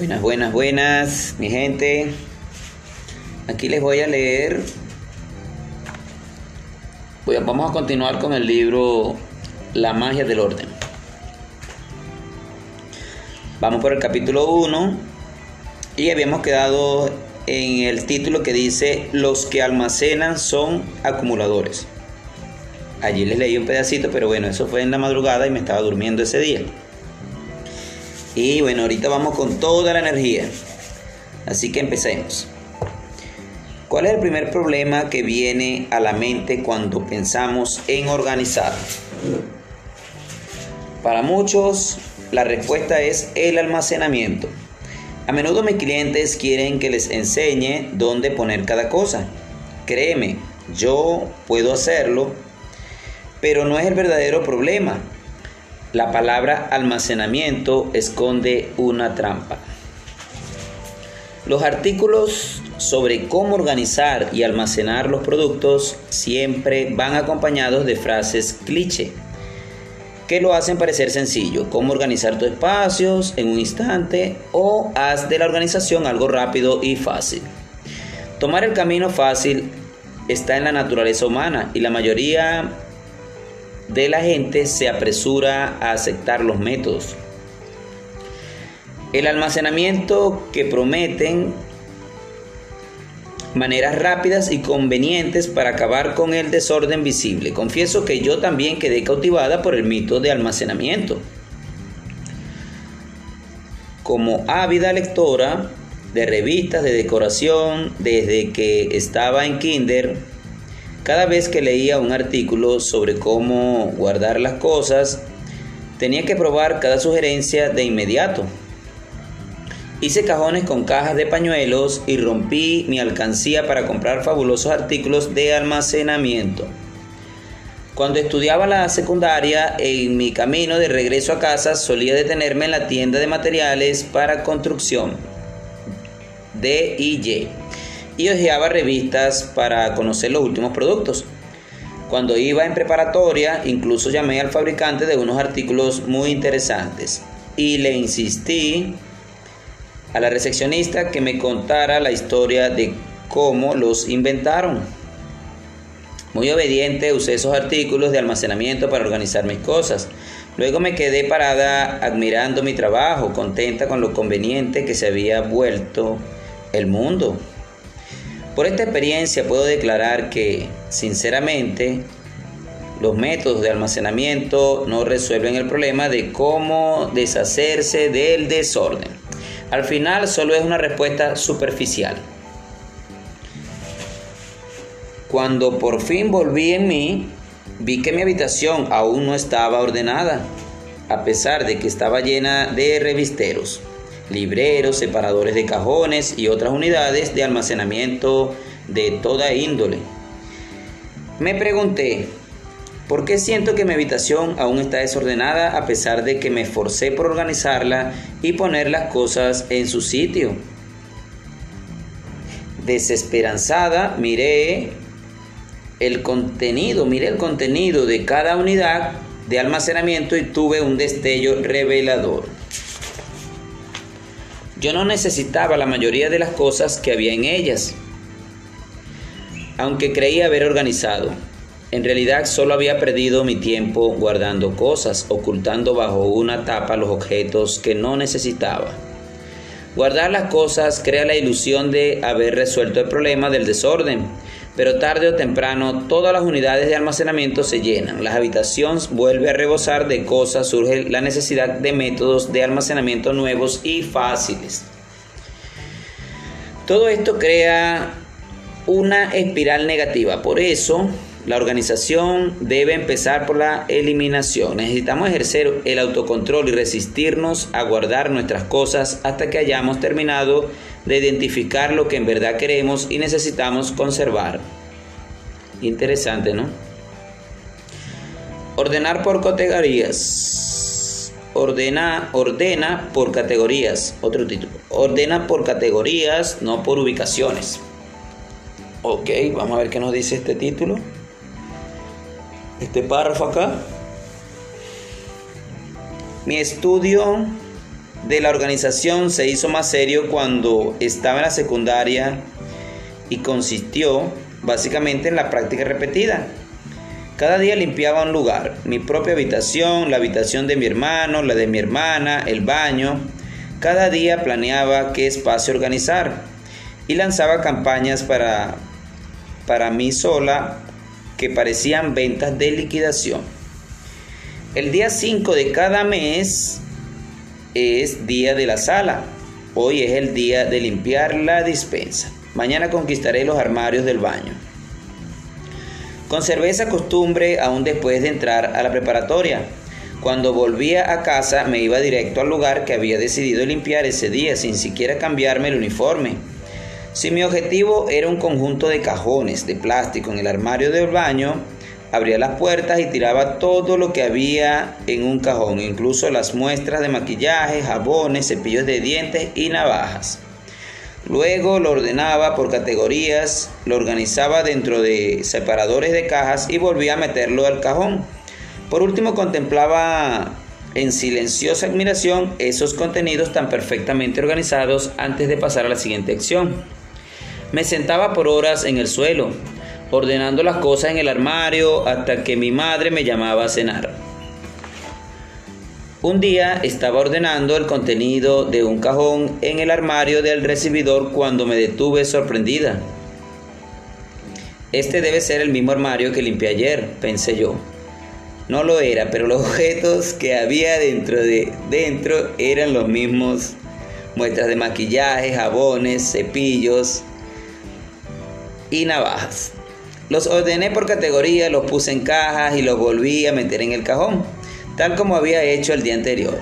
Buenas, buenas, buenas, mi gente. Aquí les voy a leer. vamos a continuar con el libro La magia del orden. Vamos por el capítulo 1 y habíamos quedado en el título que dice Los que almacenan son acumuladores. Allí les leí un pedacito, pero bueno, eso fue en la madrugada y me estaba durmiendo ese día. Y bueno, ahorita vamos con toda la energía. Así que empecemos. ¿Cuál es el primer problema que viene a la mente cuando pensamos en organizar? Para muchos, la respuesta es el almacenamiento. A menudo mis clientes quieren que les enseñe dónde poner cada cosa. Créeme, yo puedo hacerlo, pero no es el verdadero problema. La palabra almacenamiento esconde una trampa. Los artículos sobre cómo organizar y almacenar los productos siempre van acompañados de frases cliché que lo hacen parecer sencillo, cómo organizar tus espacios en un instante o haz de la organización algo rápido y fácil. Tomar el camino fácil está en la naturaleza humana y la mayoría de la gente se apresura a aceptar los métodos. El almacenamiento que prometen maneras rápidas y convenientes para acabar con el desorden visible. Confieso que yo también quedé cautivada por el mito de almacenamiento. Como ávida lectora de revistas de decoración desde que estaba en kinder, cada vez que leía un artículo sobre cómo guardar las cosas, tenía que probar cada sugerencia de inmediato. Hice cajones con cajas de pañuelos y rompí mi alcancía para comprar fabulosos artículos de almacenamiento. Cuando estudiaba la secundaria, en mi camino de regreso a casa solía detenerme en la tienda de materiales para construcción, D&Y y hojeaba revistas para conocer los últimos productos. Cuando iba en preparatoria, incluso llamé al fabricante de unos artículos muy interesantes y le insistí a la recepcionista que me contara la historia de cómo los inventaron. Muy obediente usé esos artículos de almacenamiento para organizar mis cosas. Luego me quedé parada admirando mi trabajo, contenta con lo conveniente que se había vuelto el mundo. Por esta experiencia puedo declarar que, sinceramente, los métodos de almacenamiento no resuelven el problema de cómo deshacerse del desorden. Al final solo es una respuesta superficial. Cuando por fin volví en mí, vi que mi habitación aún no estaba ordenada, a pesar de que estaba llena de revisteros libreros, separadores de cajones y otras unidades de almacenamiento de toda índole. Me pregunté, ¿por qué siento que mi habitación aún está desordenada a pesar de que me esforcé por organizarla y poner las cosas en su sitio? Desesperanzada, miré el contenido, miré el contenido de cada unidad de almacenamiento y tuve un destello revelador. Yo no necesitaba la mayoría de las cosas que había en ellas, aunque creía haber organizado. En realidad solo había perdido mi tiempo guardando cosas, ocultando bajo una tapa los objetos que no necesitaba. Guardar las cosas crea la ilusión de haber resuelto el problema del desorden, pero tarde o temprano todas las unidades de almacenamiento se llenan, las habitaciones vuelve a rebosar de cosas, surge la necesidad de métodos de almacenamiento nuevos y fáciles. Todo esto crea una espiral negativa, por eso la organización debe empezar por la eliminación. Necesitamos ejercer el autocontrol y resistirnos a guardar nuestras cosas hasta que hayamos terminado de identificar lo que en verdad queremos y necesitamos conservar. Interesante, ¿no? Ordenar por categorías. Ordena, ordena por categorías. Otro título. Ordena por categorías, no por ubicaciones. Ok, vamos a ver qué nos dice este título. Este párrafo acá. Mi estudio de la organización se hizo más serio cuando estaba en la secundaria y consistió básicamente en la práctica repetida. Cada día limpiaba un lugar, mi propia habitación, la habitación de mi hermano, la de mi hermana, el baño. Cada día planeaba qué espacio organizar y lanzaba campañas para, para mí sola que parecían ventas de liquidación. El día 5 de cada mes es día de la sala. Hoy es el día de limpiar la dispensa. Mañana conquistaré los armarios del baño. Conservé esa costumbre aún después de entrar a la preparatoria. Cuando volvía a casa me iba directo al lugar que había decidido limpiar ese día sin siquiera cambiarme el uniforme. Si mi objetivo era un conjunto de cajones de plástico en el armario del baño, abría las puertas y tiraba todo lo que había en un cajón, incluso las muestras de maquillaje, jabones, cepillos de dientes y navajas. Luego lo ordenaba por categorías, lo organizaba dentro de separadores de cajas y volvía a meterlo al cajón. Por último contemplaba en silenciosa admiración esos contenidos tan perfectamente organizados antes de pasar a la siguiente acción. Me sentaba por horas en el suelo, ordenando las cosas en el armario hasta que mi madre me llamaba a cenar. Un día estaba ordenando el contenido de un cajón en el armario del recibidor cuando me detuve sorprendida. Este debe ser el mismo armario que limpié ayer, pensé yo. No lo era, pero los objetos que había dentro de dentro eran los mismos. Muestras de maquillaje, jabones, cepillos, y navajas. Los ordené por categoría, los puse en cajas y los volví a meter en el cajón, tal como había hecho el día anterior.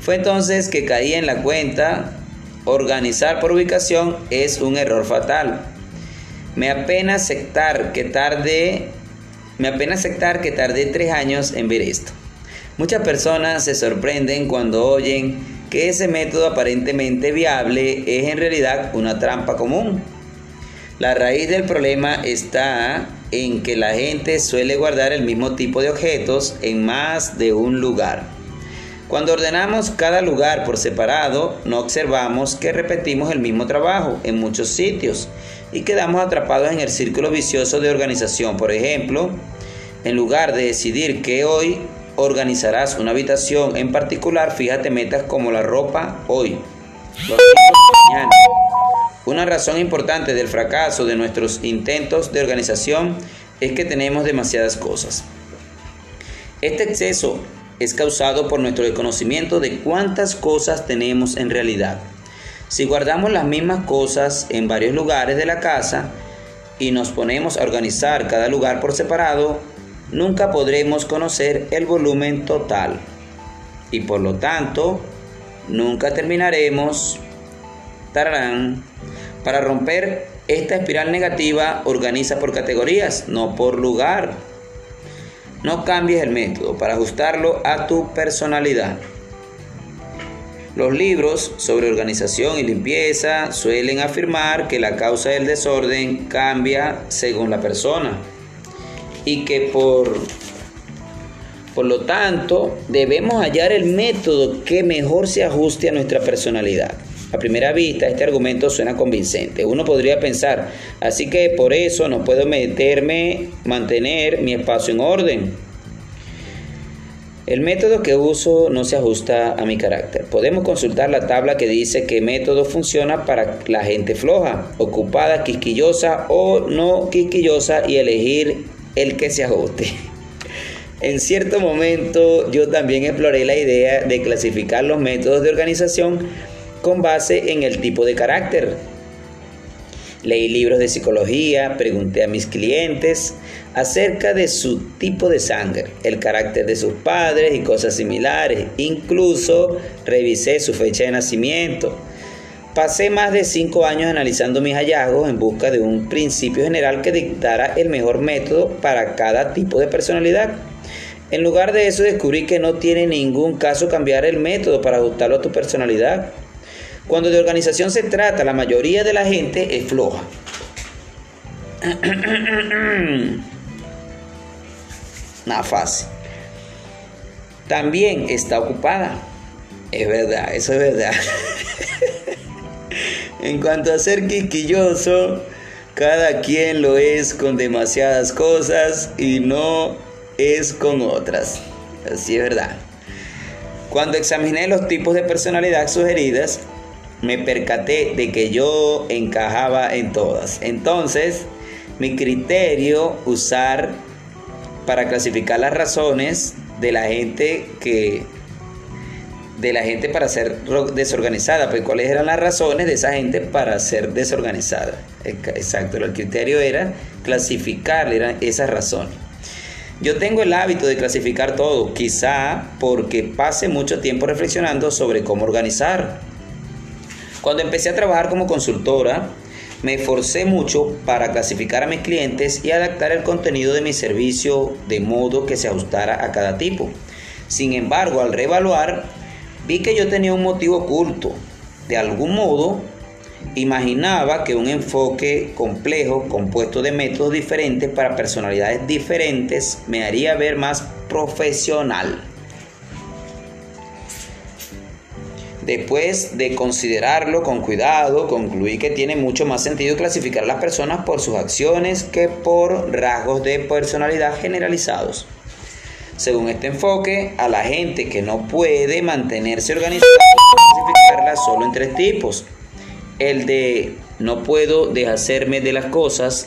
Fue entonces que caí en la cuenta, organizar por ubicación es un error fatal. Me apena aceptar que tarde, me apena aceptar que tardé tres años en ver esto. Muchas personas se sorprenden cuando oyen que ese método aparentemente viable es en realidad una trampa común. La raíz del problema está en que la gente suele guardar el mismo tipo de objetos en más de un lugar. Cuando ordenamos cada lugar por separado, no observamos que repetimos el mismo trabajo en muchos sitios y quedamos atrapados en el círculo vicioso de organización. Por ejemplo, en lugar de decidir que hoy organizarás una habitación en particular, fíjate metas como la ropa hoy, una razón importante del fracaso de nuestros intentos de organización es que tenemos demasiadas cosas. Este exceso es causado por nuestro desconocimiento de cuántas cosas tenemos en realidad. Si guardamos las mismas cosas en varios lugares de la casa y nos ponemos a organizar cada lugar por separado, nunca podremos conocer el volumen total y por lo tanto nunca terminaremos para romper esta espiral negativa, organiza por categorías, no por lugar. No cambies el método para ajustarlo a tu personalidad. Los libros sobre organización y limpieza suelen afirmar que la causa del desorden cambia según la persona y que por, por lo tanto debemos hallar el método que mejor se ajuste a nuestra personalidad. A primera vista, este argumento suena convincente. Uno podría pensar, así que por eso no puedo meterme, mantener mi espacio en orden. El método que uso no se ajusta a mi carácter. Podemos consultar la tabla que dice qué método funciona para la gente floja, ocupada, quisquillosa o no quisquillosa y elegir el que se ajuste. En cierto momento yo también exploré la idea de clasificar los métodos de organización con base en el tipo de carácter. Leí libros de psicología, pregunté a mis clientes acerca de su tipo de sangre, el carácter de sus padres y cosas similares. Incluso revisé su fecha de nacimiento. Pasé más de cinco años analizando mis hallazgos en busca de un principio general que dictara el mejor método para cada tipo de personalidad. En lugar de eso descubrí que no tiene ningún caso cambiar el método para ajustarlo a tu personalidad. Cuando de organización se trata, la mayoría de la gente es floja. Nada fácil. También está ocupada. Es verdad, eso es verdad. en cuanto a ser quisquilloso, cada quien lo es con demasiadas cosas y no es con otras. Así es verdad. Cuando examiné los tipos de personalidad sugeridas, me percaté de que yo encajaba en todas. Entonces, mi criterio usar para clasificar las razones de la gente que de la gente para ser desorganizada, pues cuáles eran las razones de esa gente para ser desorganizada. Exacto, el criterio era clasificar eran esas razones. Yo tengo el hábito de clasificar todo, quizá porque pase mucho tiempo reflexionando sobre cómo organizar. Cuando empecé a trabajar como consultora, me esforcé mucho para clasificar a mis clientes y adaptar el contenido de mi servicio de modo que se ajustara a cada tipo. Sin embargo, al reevaluar, vi que yo tenía un motivo oculto. De algún modo, imaginaba que un enfoque complejo, compuesto de métodos diferentes para personalidades diferentes, me haría ver más profesional. Después de considerarlo con cuidado, concluí que tiene mucho más sentido clasificar a las personas por sus acciones que por rasgos de personalidad generalizados. Según este enfoque, a la gente que no puede mantenerse organizada, clasificarla solo en tres tipos. El de no puedo deshacerme de las cosas,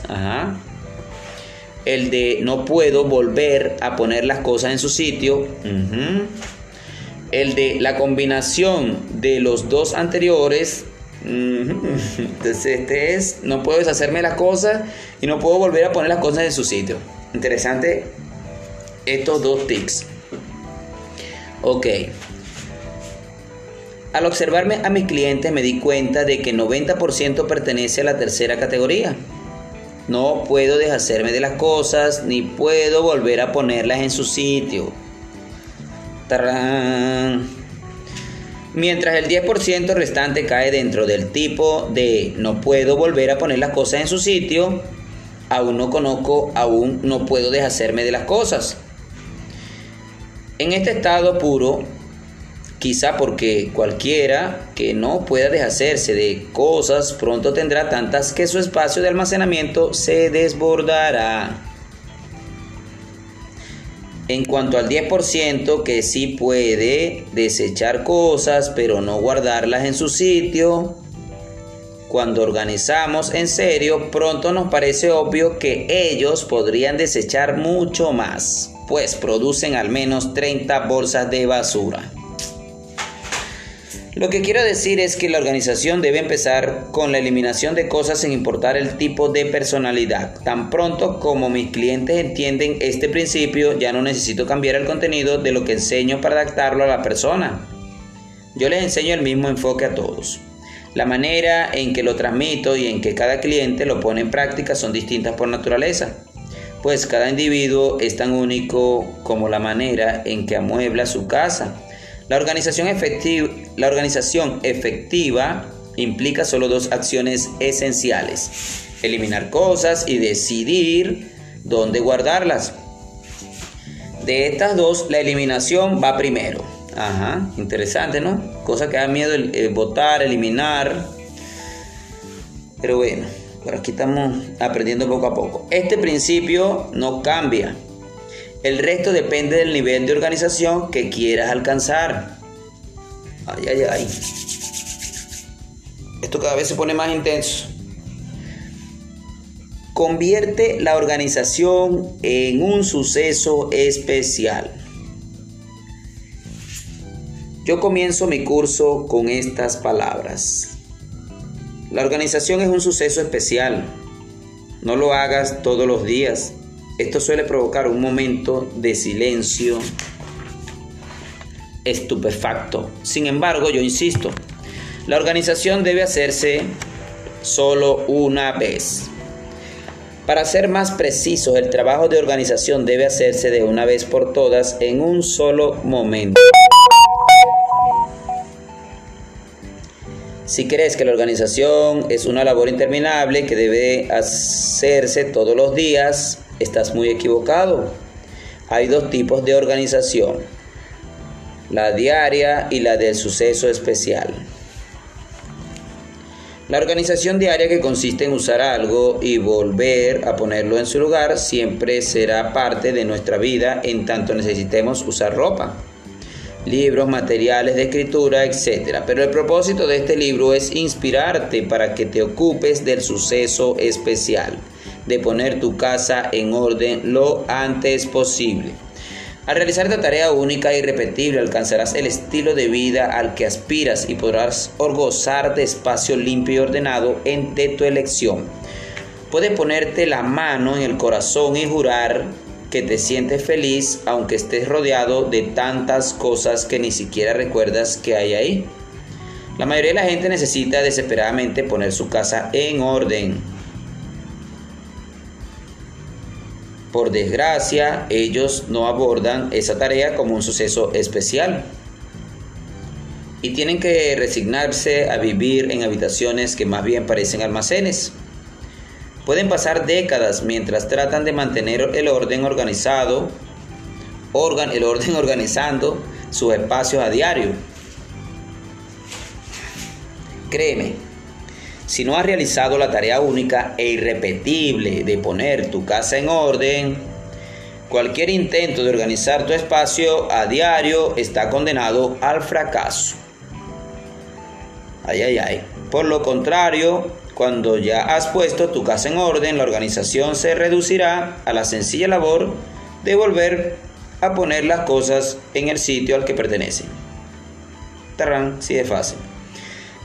el de no puedo volver a poner las cosas en su sitio, el de la combinación de los dos anteriores. Entonces este es, no puedo deshacerme las cosas y no puedo volver a poner las cosas en su sitio. Interesante estos dos tics. Ok. Al observarme a mis clientes me di cuenta de que 90% pertenece a la tercera categoría. No puedo deshacerme de las cosas ni puedo volver a ponerlas en su sitio. Mientras el 10% restante cae dentro del tipo de no puedo volver a poner las cosas en su sitio, aún no conozco, aún no puedo deshacerme de las cosas. En este estado puro, quizá porque cualquiera que no pueda deshacerse de cosas pronto tendrá tantas que su espacio de almacenamiento se desbordará. En cuanto al 10% que sí puede desechar cosas pero no guardarlas en su sitio, cuando organizamos en serio, pronto nos parece obvio que ellos podrían desechar mucho más, pues producen al menos 30 bolsas de basura. Lo que quiero decir es que la organización debe empezar con la eliminación de cosas sin importar el tipo de personalidad. Tan pronto como mis clientes entienden este principio, ya no necesito cambiar el contenido de lo que enseño para adaptarlo a la persona. Yo les enseño el mismo enfoque a todos. La manera en que lo transmito y en que cada cliente lo pone en práctica son distintas por naturaleza, pues cada individuo es tan único como la manera en que amuebla su casa la organización, efectiva, la organización efectiva implica solo dos acciones esenciales. Eliminar cosas y decidir dónde guardarlas. De estas dos, la eliminación va primero. Ajá, interesante, ¿no? Cosa que da miedo votar, eliminar. Pero bueno, por aquí estamos aprendiendo poco a poco. Este principio no cambia. El resto depende del nivel de organización que quieras alcanzar. Ay, ay, ay. Esto cada vez se pone más intenso. Convierte la organización en un suceso especial. Yo comienzo mi curso con estas palabras. La organización es un suceso especial. No lo hagas todos los días. Esto suele provocar un momento de silencio estupefacto. Sin embargo, yo insisto, la organización debe hacerse solo una vez. Para ser más preciso, el trabajo de organización debe hacerse de una vez por todas en un solo momento. Si crees que la organización es una labor interminable que debe hacerse todos los días, estás muy equivocado. Hay dos tipos de organización. la diaria y la del suceso especial. La organización diaria que consiste en usar algo y volver a ponerlo en su lugar siempre será parte de nuestra vida en tanto necesitemos usar ropa, libros, materiales de escritura, etc. Pero el propósito de este libro es inspirarte para que te ocupes del suceso especial, de poner tu casa en orden lo antes posible. Al realizar esta tarea única e irrepetible alcanzarás el estilo de vida al que aspiras y podrás gozar de espacio limpio y ordenado entre tu elección. Puedes ponerte la mano en el corazón y jurar que te sientes feliz aunque estés rodeado de tantas cosas que ni siquiera recuerdas que hay ahí. La mayoría de la gente necesita desesperadamente poner su casa en orden Por desgracia, ellos no abordan esa tarea como un suceso especial y tienen que resignarse a vivir en habitaciones que más bien parecen almacenes. Pueden pasar décadas mientras tratan de mantener el orden organizado, el orden organizando sus espacios a diario. Créeme, si no has realizado la tarea única e irrepetible de poner tu casa en orden, cualquier intento de organizar tu espacio a diario está condenado al fracaso. Ay, ay, ay. Por lo contrario, cuando ya has puesto tu casa en orden, la organización se reducirá a la sencilla labor de volver a poner las cosas en el sitio al que pertenecen. Tarán, sí de fácil.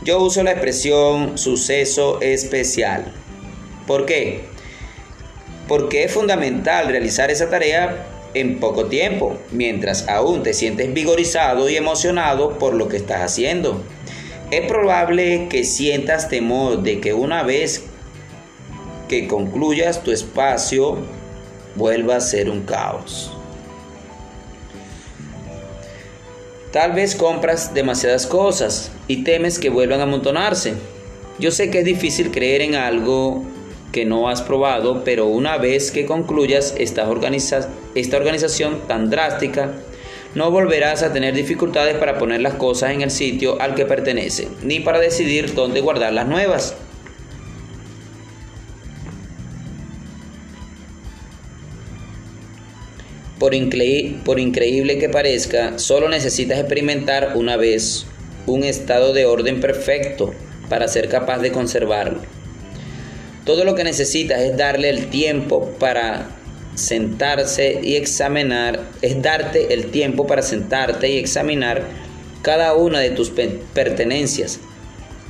Yo uso la expresión suceso especial. ¿Por qué? Porque es fundamental realizar esa tarea en poco tiempo, mientras aún te sientes vigorizado y emocionado por lo que estás haciendo. Es probable que sientas temor de que una vez que concluyas tu espacio vuelva a ser un caos. Tal vez compras demasiadas cosas y temes que vuelvan a amontonarse. Yo sé que es difícil creer en algo que no has probado, pero una vez que concluyas esta, organización tan drástica, no volverás a tener dificultades para poner las cosas en el sitio al que pertenecen, ni para decidir dónde guardar las nuevas. Por, increíble que parezca, solo necesitas experimentar una vez un estado de orden perfecto para ser capaz de conservarlo. Todo lo que necesitas es darle el tiempo para sentarse y examinar, es darte el tiempo para sentarte y examinar cada una de tus pertenencias,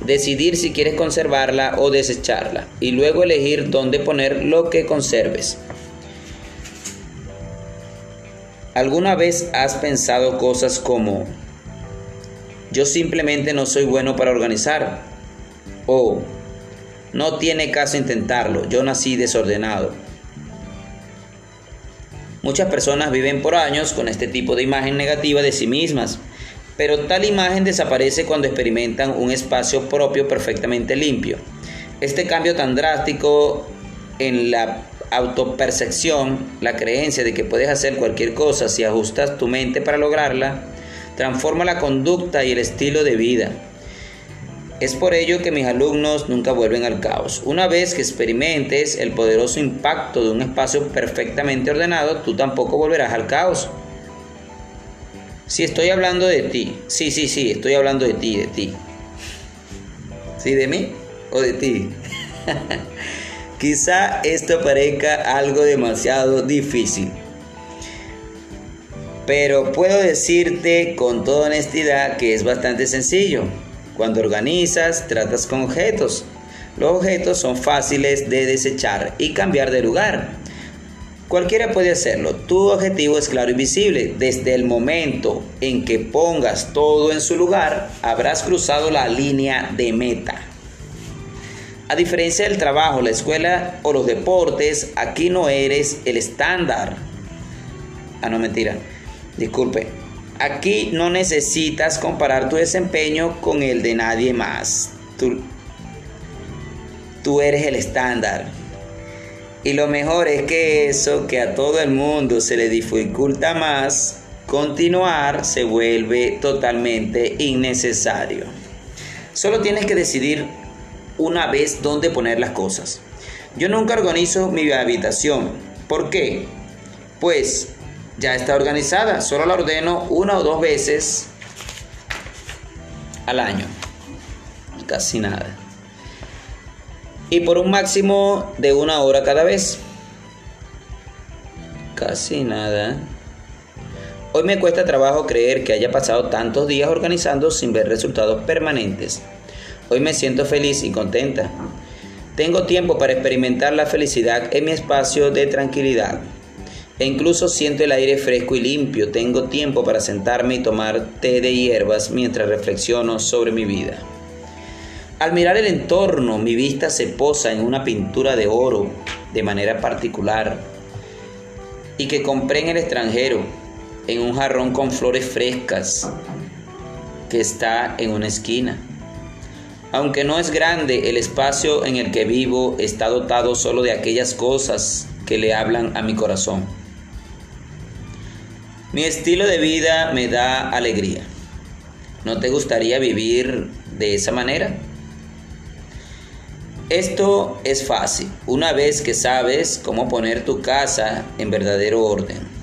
decidir si quieres conservarla o desecharla y luego elegir dónde poner lo que conserves. ¿Alguna vez has pensado cosas como, yo simplemente no soy bueno para organizar? O, no tiene caso intentarlo, yo nací desordenado. Muchas personas viven por años con este tipo de imagen negativa de sí mismas, pero tal imagen desaparece cuando experimentan un espacio propio perfectamente limpio. Este cambio tan drástico en la autopercepción, la creencia de que puedes hacer cualquier cosa si ajustas tu mente para lograrla, transforma la conducta y el estilo de vida. Es por ello que mis alumnos nunca vuelven al caos. Una vez que experimentes el poderoso impacto de un espacio perfectamente ordenado, tú tampoco volverás al caos. Si estoy hablando de ti, sí, sí, sí, estoy hablando de ti, de ti. ¿Sí, de mí o de ti? Quizá esto parezca algo demasiado difícil. Pero puedo decirte con toda honestidad que es bastante sencillo. Cuando organizas, tratas con objetos. Los objetos son fáciles de desechar y cambiar de lugar. Cualquiera puede hacerlo. Tu objetivo es claro y visible. Desde el momento en que pongas todo en su lugar, habrás cruzado la línea de meta. A diferencia del trabajo, la escuela o los deportes, aquí no eres el estándar. Ah, no, mentira. Disculpe. Aquí no necesitas comparar tu desempeño con el de nadie más. Tú, tú eres el estándar. Y lo mejor es que eso que a todo el mundo se le dificulta más, continuar se vuelve totalmente innecesario. Solo tienes que decidir una vez dónde poner las cosas. Yo nunca organizo mi habitación. ¿Por qué? Pues ya está organizada, solo la ordeno una o dos veces al año. Casi nada. Y por un máximo de una hora cada vez. Casi nada. Hoy me cuesta trabajo creer que haya pasado tantos días organizando sin ver resultados permanentes. Hoy me siento feliz y contenta. Tengo tiempo para experimentar la felicidad en mi espacio de tranquilidad. E incluso siento el aire fresco y limpio. Tengo tiempo para sentarme y tomar té de hierbas mientras reflexiono sobre mi vida. Al mirar el entorno, mi vista se posa en una pintura de oro de manera particular y que compré en el extranjero, en un jarrón con flores frescas que está en una esquina. Aunque no es grande, el espacio en el que vivo está dotado solo de aquellas cosas que le hablan a mi corazón. Mi estilo de vida me da alegría. ¿No te gustaría vivir de esa manera? Esto es fácil, una vez que sabes cómo poner tu casa en verdadero orden.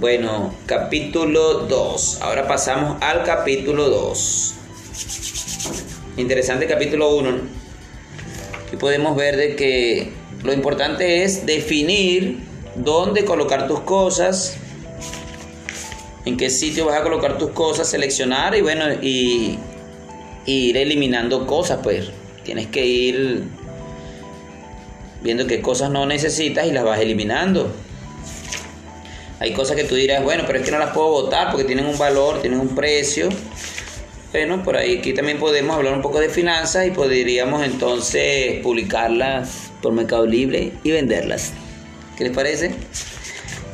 Bueno, capítulo 2. Ahora pasamos al capítulo 2. Interesante capítulo 1. Aquí podemos ver de que lo importante es definir dónde colocar tus cosas, en qué sitio vas a colocar tus cosas, seleccionar y bueno, y, ir eliminando cosas, pues tienes que ir viendo qué cosas no necesitas y las vas eliminando. Hay cosas que tú dirás, bueno, pero es que no las puedo votar porque tienen un valor, tienen un precio. Bueno, por ahí aquí también podemos hablar un poco de finanzas y podríamos entonces publicarlas por Mercado Libre y venderlas. ¿Qué les parece?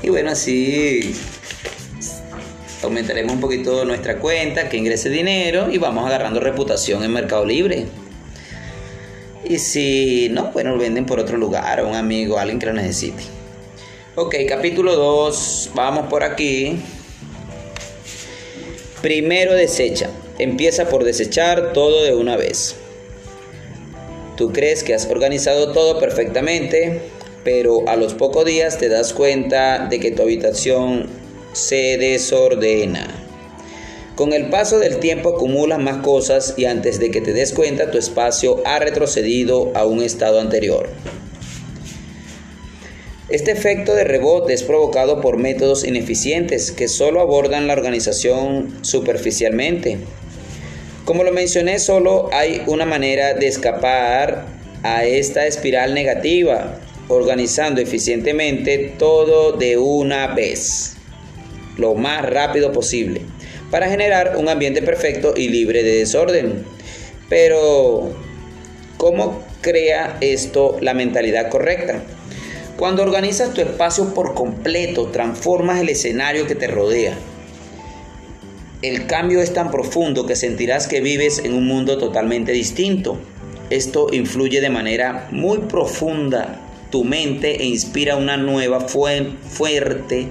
Y bueno, así aumentaremos un poquito nuestra cuenta, que ingrese dinero y vamos agarrando reputación en Mercado Libre. Y si no, bueno, lo venden por otro lugar, a un amigo, a alguien que lo necesite. Ok, capítulo 2, vamos por aquí. Primero desecha. Empieza por desechar todo de una vez. Tú crees que has organizado todo perfectamente, pero a los pocos días te das cuenta de que tu habitación se desordena. Con el paso del tiempo acumulas más cosas y antes de que te des cuenta tu espacio ha retrocedido a un estado anterior. Este efecto de rebote es provocado por métodos ineficientes que solo abordan la organización superficialmente. Como lo mencioné, solo hay una manera de escapar a esta espiral negativa organizando eficientemente todo de una vez, lo más rápido posible, para generar un ambiente perfecto y libre de desorden. Pero, ¿cómo crea esto la mentalidad correcta? Cuando organizas tu espacio por completo, transformas el escenario que te rodea. El cambio es tan profundo que sentirás que vives en un mundo totalmente distinto. Esto influye de manera muy profunda tu mente e inspira una nueva fuerte,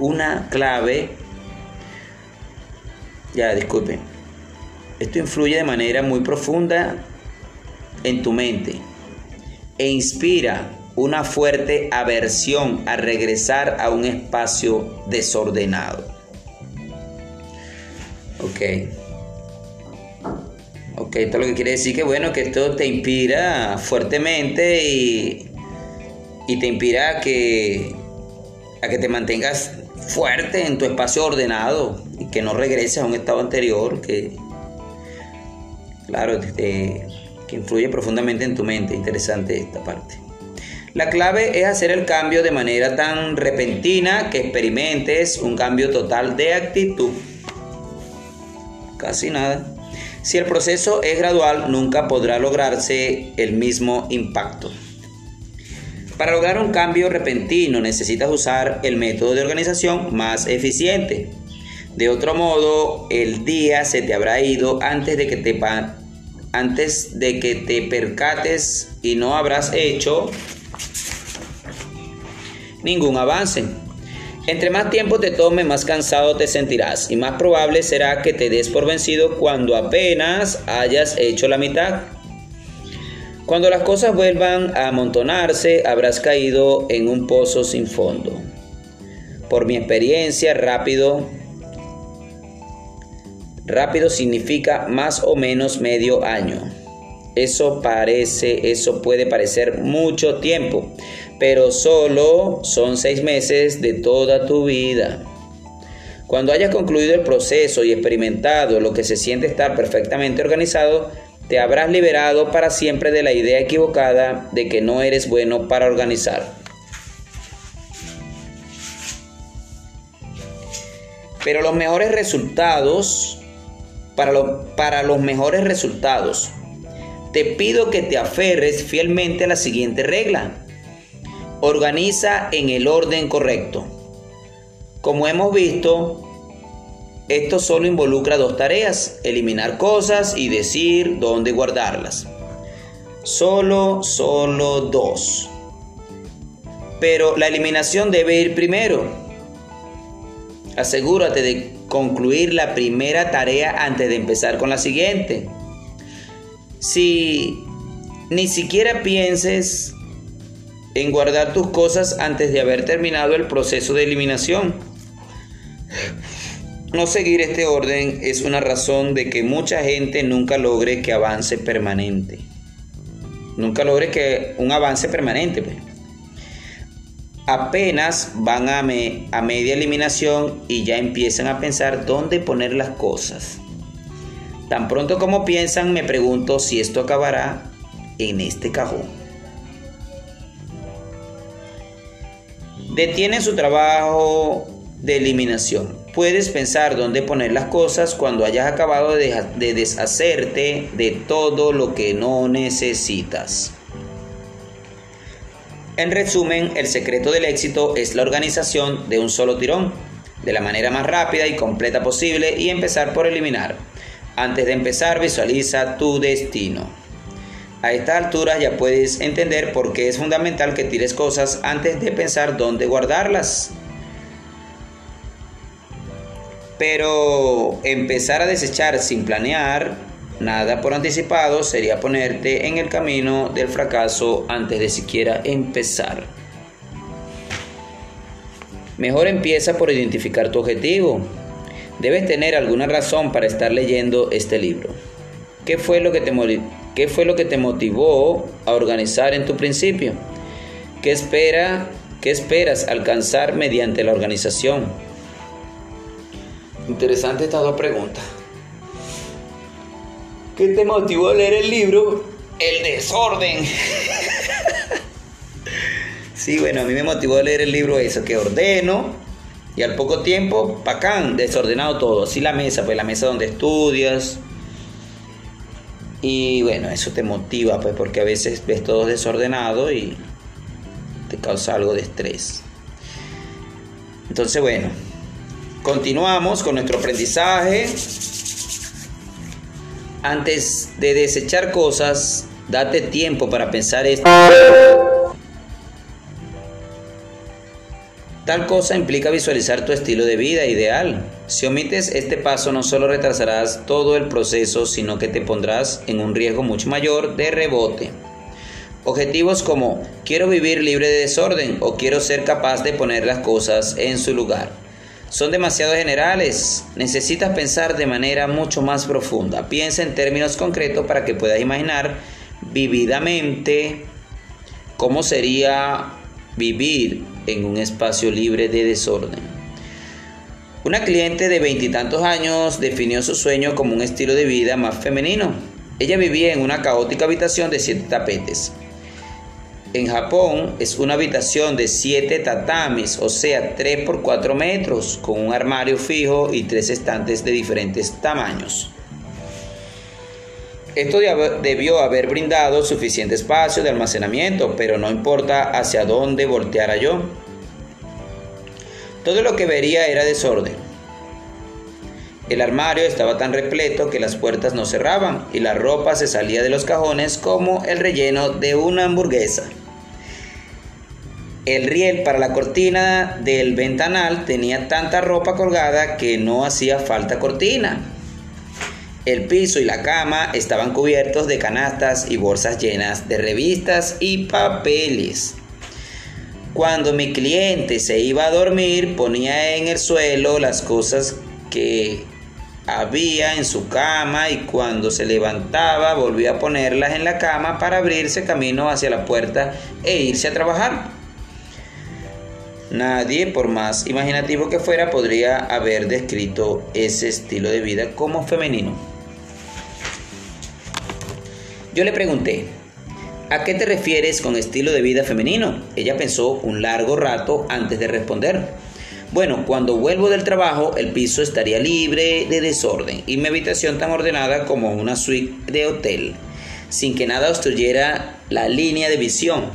una clave. Ya, disculpen. Esto influye de manera muy profunda en tu mente e inspira una fuerte aversión a regresar a un espacio desordenado. Ok. Ok, esto lo que quiere decir que bueno, que esto te inspira fuertemente y y te inspira a que, a que te mantengas fuerte en tu espacio ordenado y que no regreses a un estado anterior que, claro, que influye profundamente en tu mente. Interesante esta parte. La clave es hacer el cambio de manera tan repentina que experimentes un cambio total de actitud. Casi nada. Si el proceso es gradual, nunca podrá lograrse el mismo impacto. Para lograr un cambio repentino necesitas usar el método de organización más eficiente. De otro modo, el día se te habrá ido antes de que te, antes de que te percates y no habrás hecho ningún avance. Entre más tiempo te tome, más cansado te sentirás y más probable será que te des por vencido cuando apenas hayas hecho la mitad. Cuando las cosas vuelvan a amontonarse, habrás caído en un pozo sin fondo. Por mi experiencia, rápido rápido significa más o menos medio año. Eso parece, eso puede parecer mucho tiempo, pero solo son seis meses de toda tu vida. Cuando hayas concluido el proceso y experimentado lo que se siente estar perfectamente organizado, te habrás liberado para siempre de la idea equivocada de que no eres bueno para organizar. Pero los mejores resultados, para, para los mejores resultados, te pido que te aferres fielmente a la siguiente regla. Organiza en el orden correcto. Como hemos visto, esto solo involucra dos tareas, eliminar cosas y decir dónde guardarlas. Solo, solo dos. Pero la eliminación debe ir primero. Asegúrate de concluir la primera tarea antes de empezar con la siguiente. Si ni siquiera pienses en guardar tus cosas antes de haber terminado el proceso de eliminación. No seguir este orden es una razón de que mucha gente nunca logre que avance permanente. Nunca logre que un avance permanente. Pues. Apenas van a, a media eliminación y ya empiezan a pensar dónde poner las cosas. Tan pronto como piensan, me pregunto si esto acabará en este cajón. Detiene su trabajo de eliminación. Puedes pensar dónde poner las cosas cuando hayas acabado de, deshacerte de todo lo que no necesitas. En resumen, el secreto del éxito es la organización de un solo tirón, de la manera más rápida y completa posible y empezar por eliminar. Antes de empezar, visualiza tu destino. A esta altura ya puedes entender por qué es fundamental que tires cosas antes de pensar dónde guardarlas. Pero empezar a desechar sin planear nada por anticipado sería ponerte en el camino del fracaso antes de siquiera empezar. Mejor empieza por identificar tu objetivo. Debes tener alguna razón para estar leyendo este libro. ¿Qué fue lo que te ¿Qué fue lo que te motivó a organizar en tu principio? ¿Qué, espera, qué esperas alcanzar mediante la organización? Interesante estas dos preguntas. ¿Qué te motivó a leer el libro? El desorden. sí, bueno, a mí me motivó a leer el libro eso, que ordeno y al poco tiempo, pacán, desordenado todo. Así la mesa, pues la mesa donde estudias, y bueno, eso te motiva, pues, porque a veces ves todo desordenado y te causa algo de estrés. Entonces, bueno, continuamos con nuestro aprendizaje. Antes de desechar cosas, date tiempo para pensar esto. Tal cosa implica visualizar tu estilo de vida ideal. Si omites este paso no solo retrasarás todo el proceso, sino que te pondrás en un riesgo mucho mayor de rebote. Objetivos como quiero vivir libre de desorden o quiero ser capaz de poner las cosas en su lugar. Son demasiado generales. Necesitas pensar de manera mucho más profunda. Piensa en términos concretos para que puedas imaginar vividamente cómo sería vivir en un espacio libre de desorden. Una cliente de veintitantos años definió su sueño como un estilo de vida más femenino. Ella vivía en una caótica habitación de siete tapetes. En Japón es una habitación de siete tatamis, o sea, 3 por 4 metros, con un armario fijo y tres estantes de diferentes tamaños. Esto debió haber brindado suficiente espacio de almacenamiento, pero no importa hacia dónde volteara yo. Todo lo que vería era desorden. El armario estaba tan repleto que las puertas no cerraban y la ropa se salía de los cajones como el relleno de una hamburguesa. El riel para la cortina del ventanal tenía tanta ropa colgada que no hacía falta cortina. El piso y la cama estaban cubiertos de canastas y bolsas llenas de revistas y papeles. Cuando mi cliente se iba a dormir, ponía en el suelo las cosas que había en su cama y cuando se levantaba volvía a ponerlas en la cama para abrirse camino hacia la puerta e irse a trabajar. Nadie, por más imaginativo que fuera, podría haber descrito ese estilo de vida como femenino. Yo le pregunté, ¿a qué te refieres con estilo de vida femenino? Ella pensó un largo rato antes de responder. Bueno, cuando vuelvo del trabajo, el piso estaría libre de desorden y mi habitación tan ordenada como una suite de hotel, sin que nada obstruyera la línea de visión.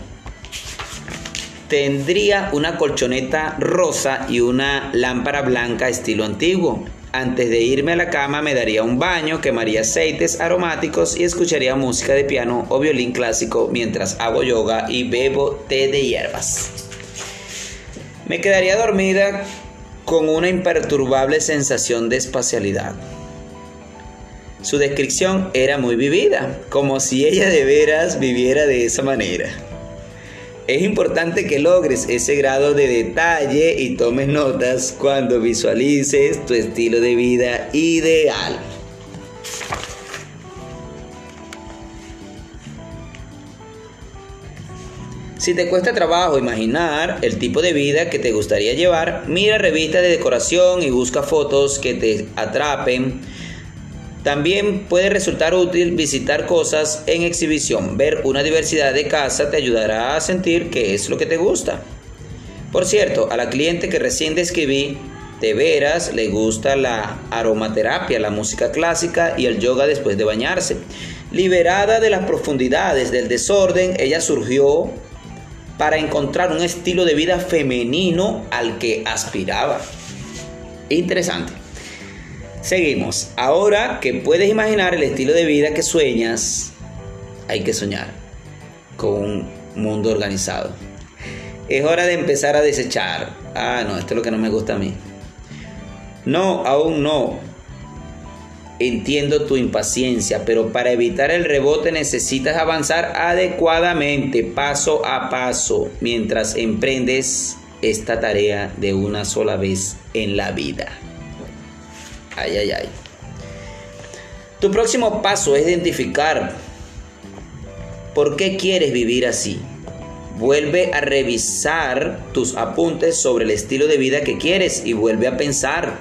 Tendría una colchoneta rosa y una lámpara blanca estilo antiguo. Antes de irme a la cama me daría un baño, quemaría aceites aromáticos y escucharía música de piano o violín clásico mientras hago yoga y bebo té de hierbas. Me quedaría dormida con una imperturbable sensación de espacialidad. Su descripción era muy vivida, como si ella de veras viviera de esa manera. Es importante que logres ese grado de detalle y tomes notas cuando visualices tu estilo de vida ideal. Si te cuesta trabajo imaginar el tipo de vida que te gustaría llevar, mira revistas de decoración y busca fotos que te atrapen también puede resultar útil visitar cosas en exhibición. Ver una diversidad de casa te ayudará a sentir qué es lo que te gusta. Por cierto, a la cliente que recién describí, de veras le gusta la aromaterapia, la música clásica y el yoga después de bañarse. Liberada de las profundidades del desorden, ella surgió para encontrar un estilo de vida femenino al que aspiraba. Interesante. Seguimos. Ahora que puedes imaginar el estilo de vida que sueñas, hay que soñar con un mundo organizado. Es hora de empezar a desechar. Ah, no, esto es lo que no me gusta a mí. No, aún no. Entiendo tu impaciencia, pero para evitar el rebote necesitas avanzar adecuadamente, paso a paso, mientras emprendes esta tarea de una sola vez en la vida. Ay, ay, ay. Tu próximo paso es identificar por qué quieres vivir así. Vuelve a revisar tus apuntes sobre el estilo de vida que quieres y vuelve a pensar.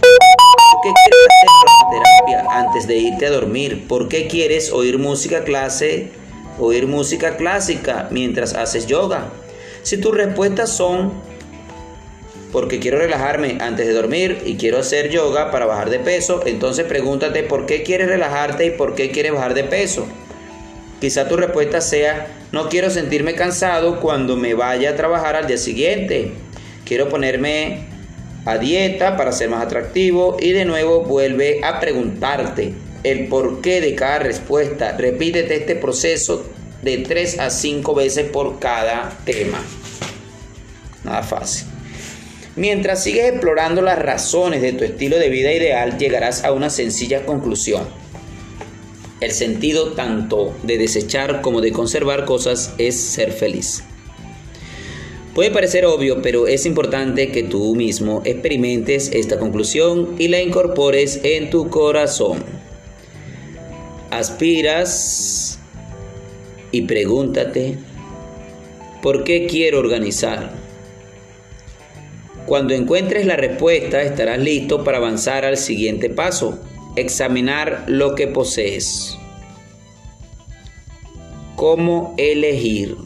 ¿Por qué quieres hacer terapia antes de irte a dormir? ¿Por qué quieres oír música clase, oír música clásica mientras haces yoga? Si tus respuestas son porque quiero relajarme antes de dormir y quiero hacer yoga para bajar de peso, entonces pregúntate por qué quieres relajarte y por qué quieres bajar de peso. Quizá tu respuesta sea, no quiero sentirme cansado cuando me vaya a trabajar al día siguiente. Quiero ponerme a dieta para ser más atractivo y de nuevo vuelve a preguntarte el porqué de cada respuesta. Repítete este proceso de 3 a 5 veces por cada tema. Nada fácil. Mientras sigues explorando las razones de tu estilo de vida ideal, llegarás a una sencilla conclusión. El sentido tanto de desechar como de conservar cosas es ser feliz. Puede parecer obvio, pero es importante que tú mismo experimentes esta conclusión y la incorpores en tu corazón. Aspiras y pregúntate, ¿por qué quiero organizar? Cuando encuentres la respuesta estarás listo para avanzar al siguiente paso, examinar lo que posees. ¿Cómo elegir?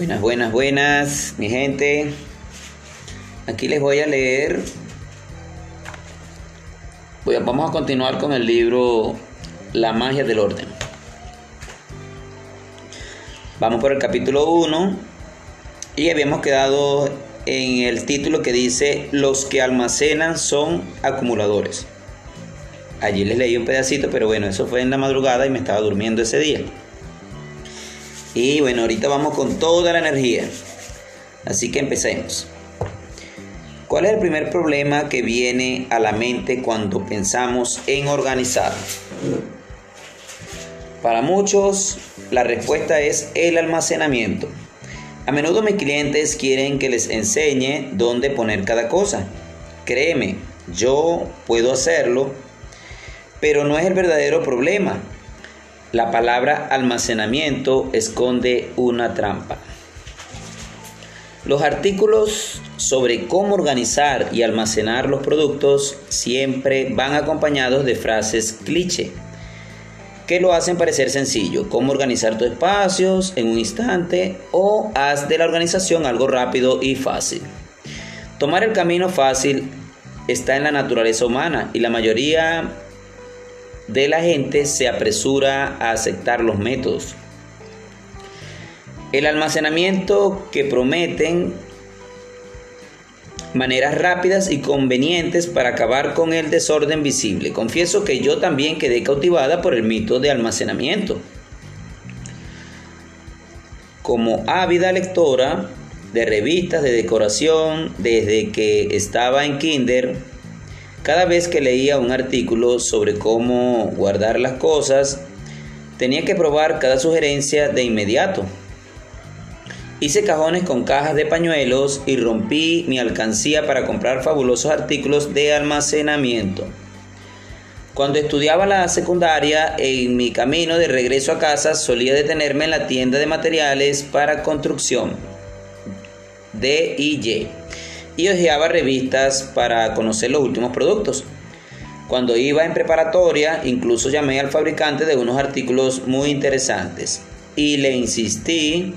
Buenas, buenas, buenas, mi gente. Aquí les voy a leer. vamos a continuar con el libro La magia del orden. Vamos por el capítulo 1 y habíamos quedado en el título que dice Los que almacenan son acumuladores. Allí les leí un pedacito, pero bueno, eso fue en la madrugada y me estaba durmiendo ese día. Y bueno, ahorita vamos con toda la energía. Así que empecemos. ¿Cuál es el primer problema que viene a la mente cuando pensamos en organizar? Para muchos, la respuesta es el almacenamiento. A menudo mis clientes quieren que les enseñe dónde poner cada cosa. Créeme, yo puedo hacerlo, pero no es el verdadero problema. La palabra almacenamiento esconde una trampa. Los artículos sobre cómo organizar y almacenar los productos siempre van acompañados de frases cliché que lo hacen parecer sencillo, cómo organizar tus espacios en un instante o haz de la organización algo rápido y fácil. Tomar el camino fácil está en la naturaleza humana y la mayoría de la gente se apresura a aceptar los métodos. El almacenamiento que prometen maneras rápidas y convenientes para acabar con el desorden visible. Confieso que yo también quedé cautivada por el mito de almacenamiento. Como ávida lectora de revistas de decoración desde que estaba en kinder, cada vez que leía un artículo sobre cómo guardar las cosas, tenía que probar cada sugerencia de inmediato. Hice cajones con cajas de pañuelos y rompí mi alcancía para comprar fabulosos artículos de almacenamiento. Cuando estudiaba la secundaria, en mi camino de regreso a casa solía detenerme en la tienda de materiales para construcción D&Y y hojeaba revistas para conocer los últimos productos. Cuando iba en preparatoria, incluso llamé al fabricante de unos artículos muy interesantes y le insistí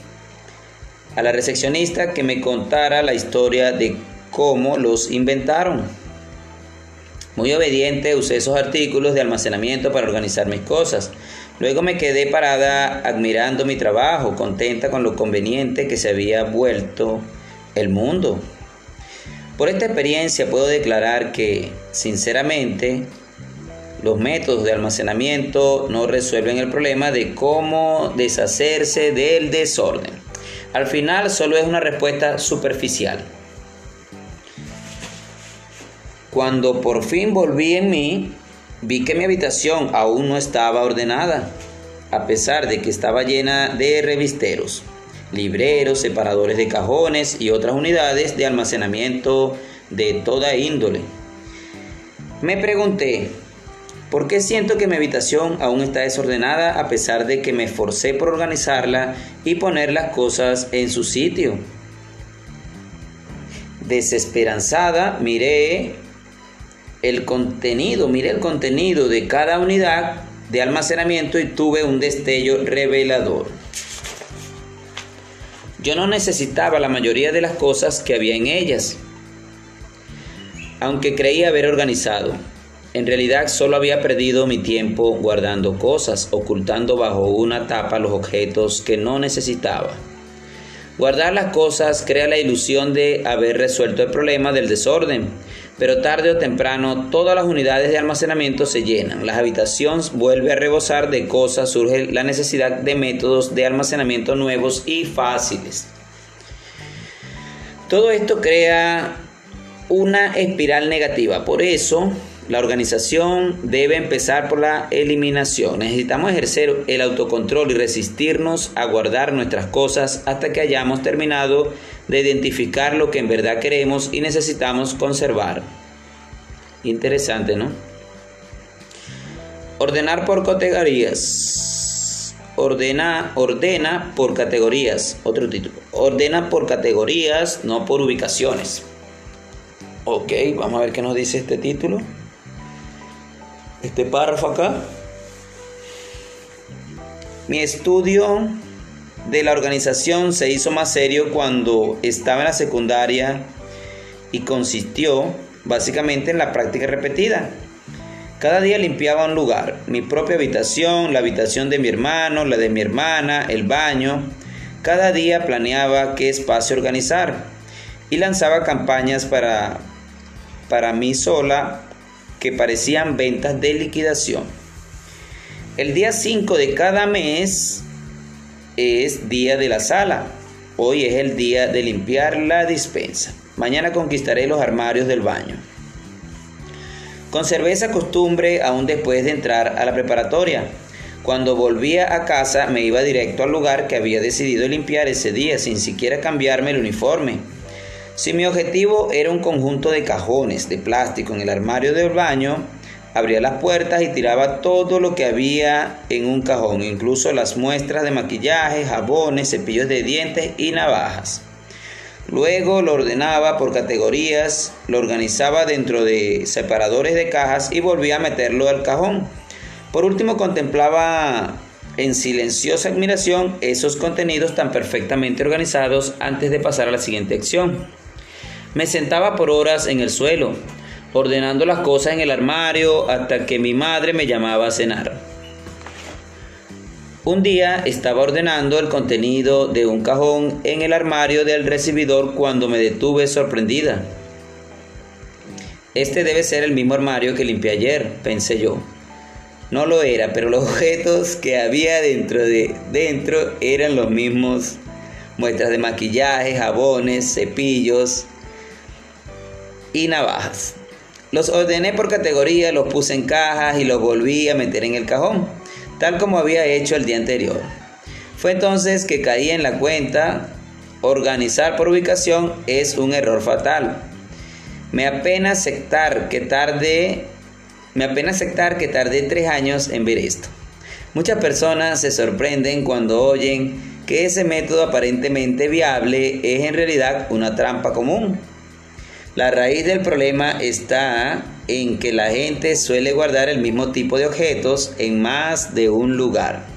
a la recepcionista que me contara la historia de cómo los inventaron. Muy obediente usé esos artículos de almacenamiento para organizar mis cosas. Luego me quedé parada admirando mi trabajo, contenta con lo conveniente que se había vuelto el mundo. Por esta experiencia puedo declarar que, sinceramente, los métodos de almacenamiento no resuelven el problema de cómo deshacerse del desorden. Al final solo es una respuesta superficial. Cuando por fin volví en mí, vi que mi habitación aún no estaba ordenada, a pesar de que estaba llena de revisteros, libreros, separadores de cajones y otras unidades de almacenamiento de toda índole. Me pregunté, ¿Por qué siento que mi habitación aún está desordenada a pesar de que me esforcé por organizarla y poner las cosas en su sitio? Desesperanzada, miré el contenido, miré el contenido de cada unidad de almacenamiento y tuve un destello revelador. Yo no necesitaba la mayoría de las cosas que había en ellas, aunque creía haber organizado. En realidad solo había perdido mi tiempo guardando cosas, ocultando bajo una tapa los objetos que no necesitaba. Guardar las cosas crea la ilusión de haber resuelto el problema del desorden, pero tarde o temprano todas las unidades de almacenamiento se llenan, las habitaciones vuelve a rebosar de cosas, surge la necesidad de métodos de almacenamiento nuevos y fáciles. Todo esto crea una espiral negativa, por eso la organización debe empezar por la eliminación. Necesitamos ejercer el autocontrol y resistirnos a guardar nuestras cosas hasta que hayamos terminado de identificar lo que en verdad queremos y necesitamos conservar. Interesante, ¿no? Ordenar por categorías. Ordena, ordena por categorías. Otro título. Ordena por categorías, no por ubicaciones. Ok, vamos a ver qué nos dice este título este párrafo acá. Mi estudio de la organización se hizo más serio cuando estaba en la secundaria y consistió básicamente en la práctica repetida. Cada día limpiaba un lugar, mi propia habitación, la habitación de mi hermano, la de mi hermana, el baño. Cada día planeaba qué espacio organizar y lanzaba campañas para, para mí sola que parecían ventas de liquidación. El día 5 de cada mes es día de la sala. Hoy es el día de limpiar la dispensa. Mañana conquistaré los armarios del baño. Conservé esa costumbre aún después de entrar a la preparatoria. Cuando volvía a casa me iba directo al lugar que había decidido limpiar ese día sin siquiera cambiarme el uniforme. Si mi objetivo era un conjunto de cajones de plástico en el armario del baño, abría las puertas y tiraba todo lo que había en un cajón, incluso las muestras de maquillaje, jabones, cepillos de dientes y navajas. Luego lo ordenaba por categorías, lo organizaba dentro de separadores de cajas y volvía a meterlo al cajón. Por último contemplaba en silenciosa admiración esos contenidos tan perfectamente organizados antes de pasar a la siguiente acción. Me sentaba por horas en el suelo, ordenando las cosas en el armario hasta que mi madre me llamaba a cenar. Un día estaba ordenando el contenido de un cajón en el armario del recibidor cuando me detuve sorprendida. Este debe ser el mismo armario que limpié ayer, pensé yo. No lo era, pero los objetos que había dentro de dentro eran los mismos. Muestras de maquillaje, jabones, cepillos y navajas. Los ordené por categoría, los puse en cajas y los volví a meter en el cajón tal como había hecho el día anterior. Fue entonces que caí en la cuenta, organizar por ubicación es un error fatal. Me apena aceptar que tarde, me apena aceptar que tardé tres años en ver esto. Muchas personas se sorprenden cuando oyen que ese método aparentemente viable es en realidad una trampa común. La raíz del problema está en que la gente suele guardar el mismo tipo de objetos en más de un lugar.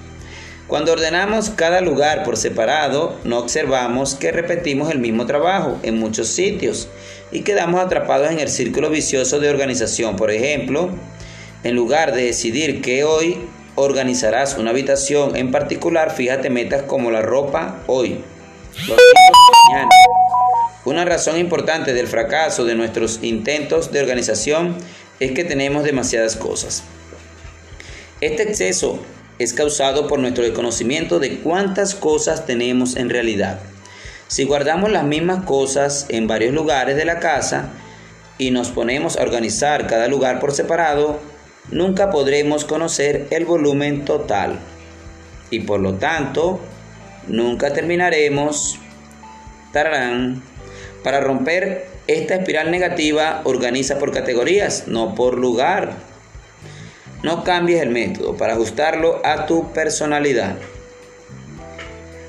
Cuando ordenamos cada lugar por separado, no observamos que repetimos el mismo trabajo en muchos sitios y quedamos atrapados en el círculo vicioso de organización. Por ejemplo, en lugar de decidir que hoy organizarás una habitación en particular, fíjate metas como la ropa hoy, una razón importante del fracaso de nuestros intentos de organización es que tenemos demasiadas cosas. Este exceso es causado por nuestro desconocimiento de cuántas cosas tenemos en realidad. Si guardamos las mismas cosas en varios lugares de la casa y nos ponemos a organizar cada lugar por separado, nunca podremos conocer el volumen total y por lo tanto nunca terminaremos para romper esta espiral negativa, organiza por categorías, no por lugar. No cambies el método para ajustarlo a tu personalidad.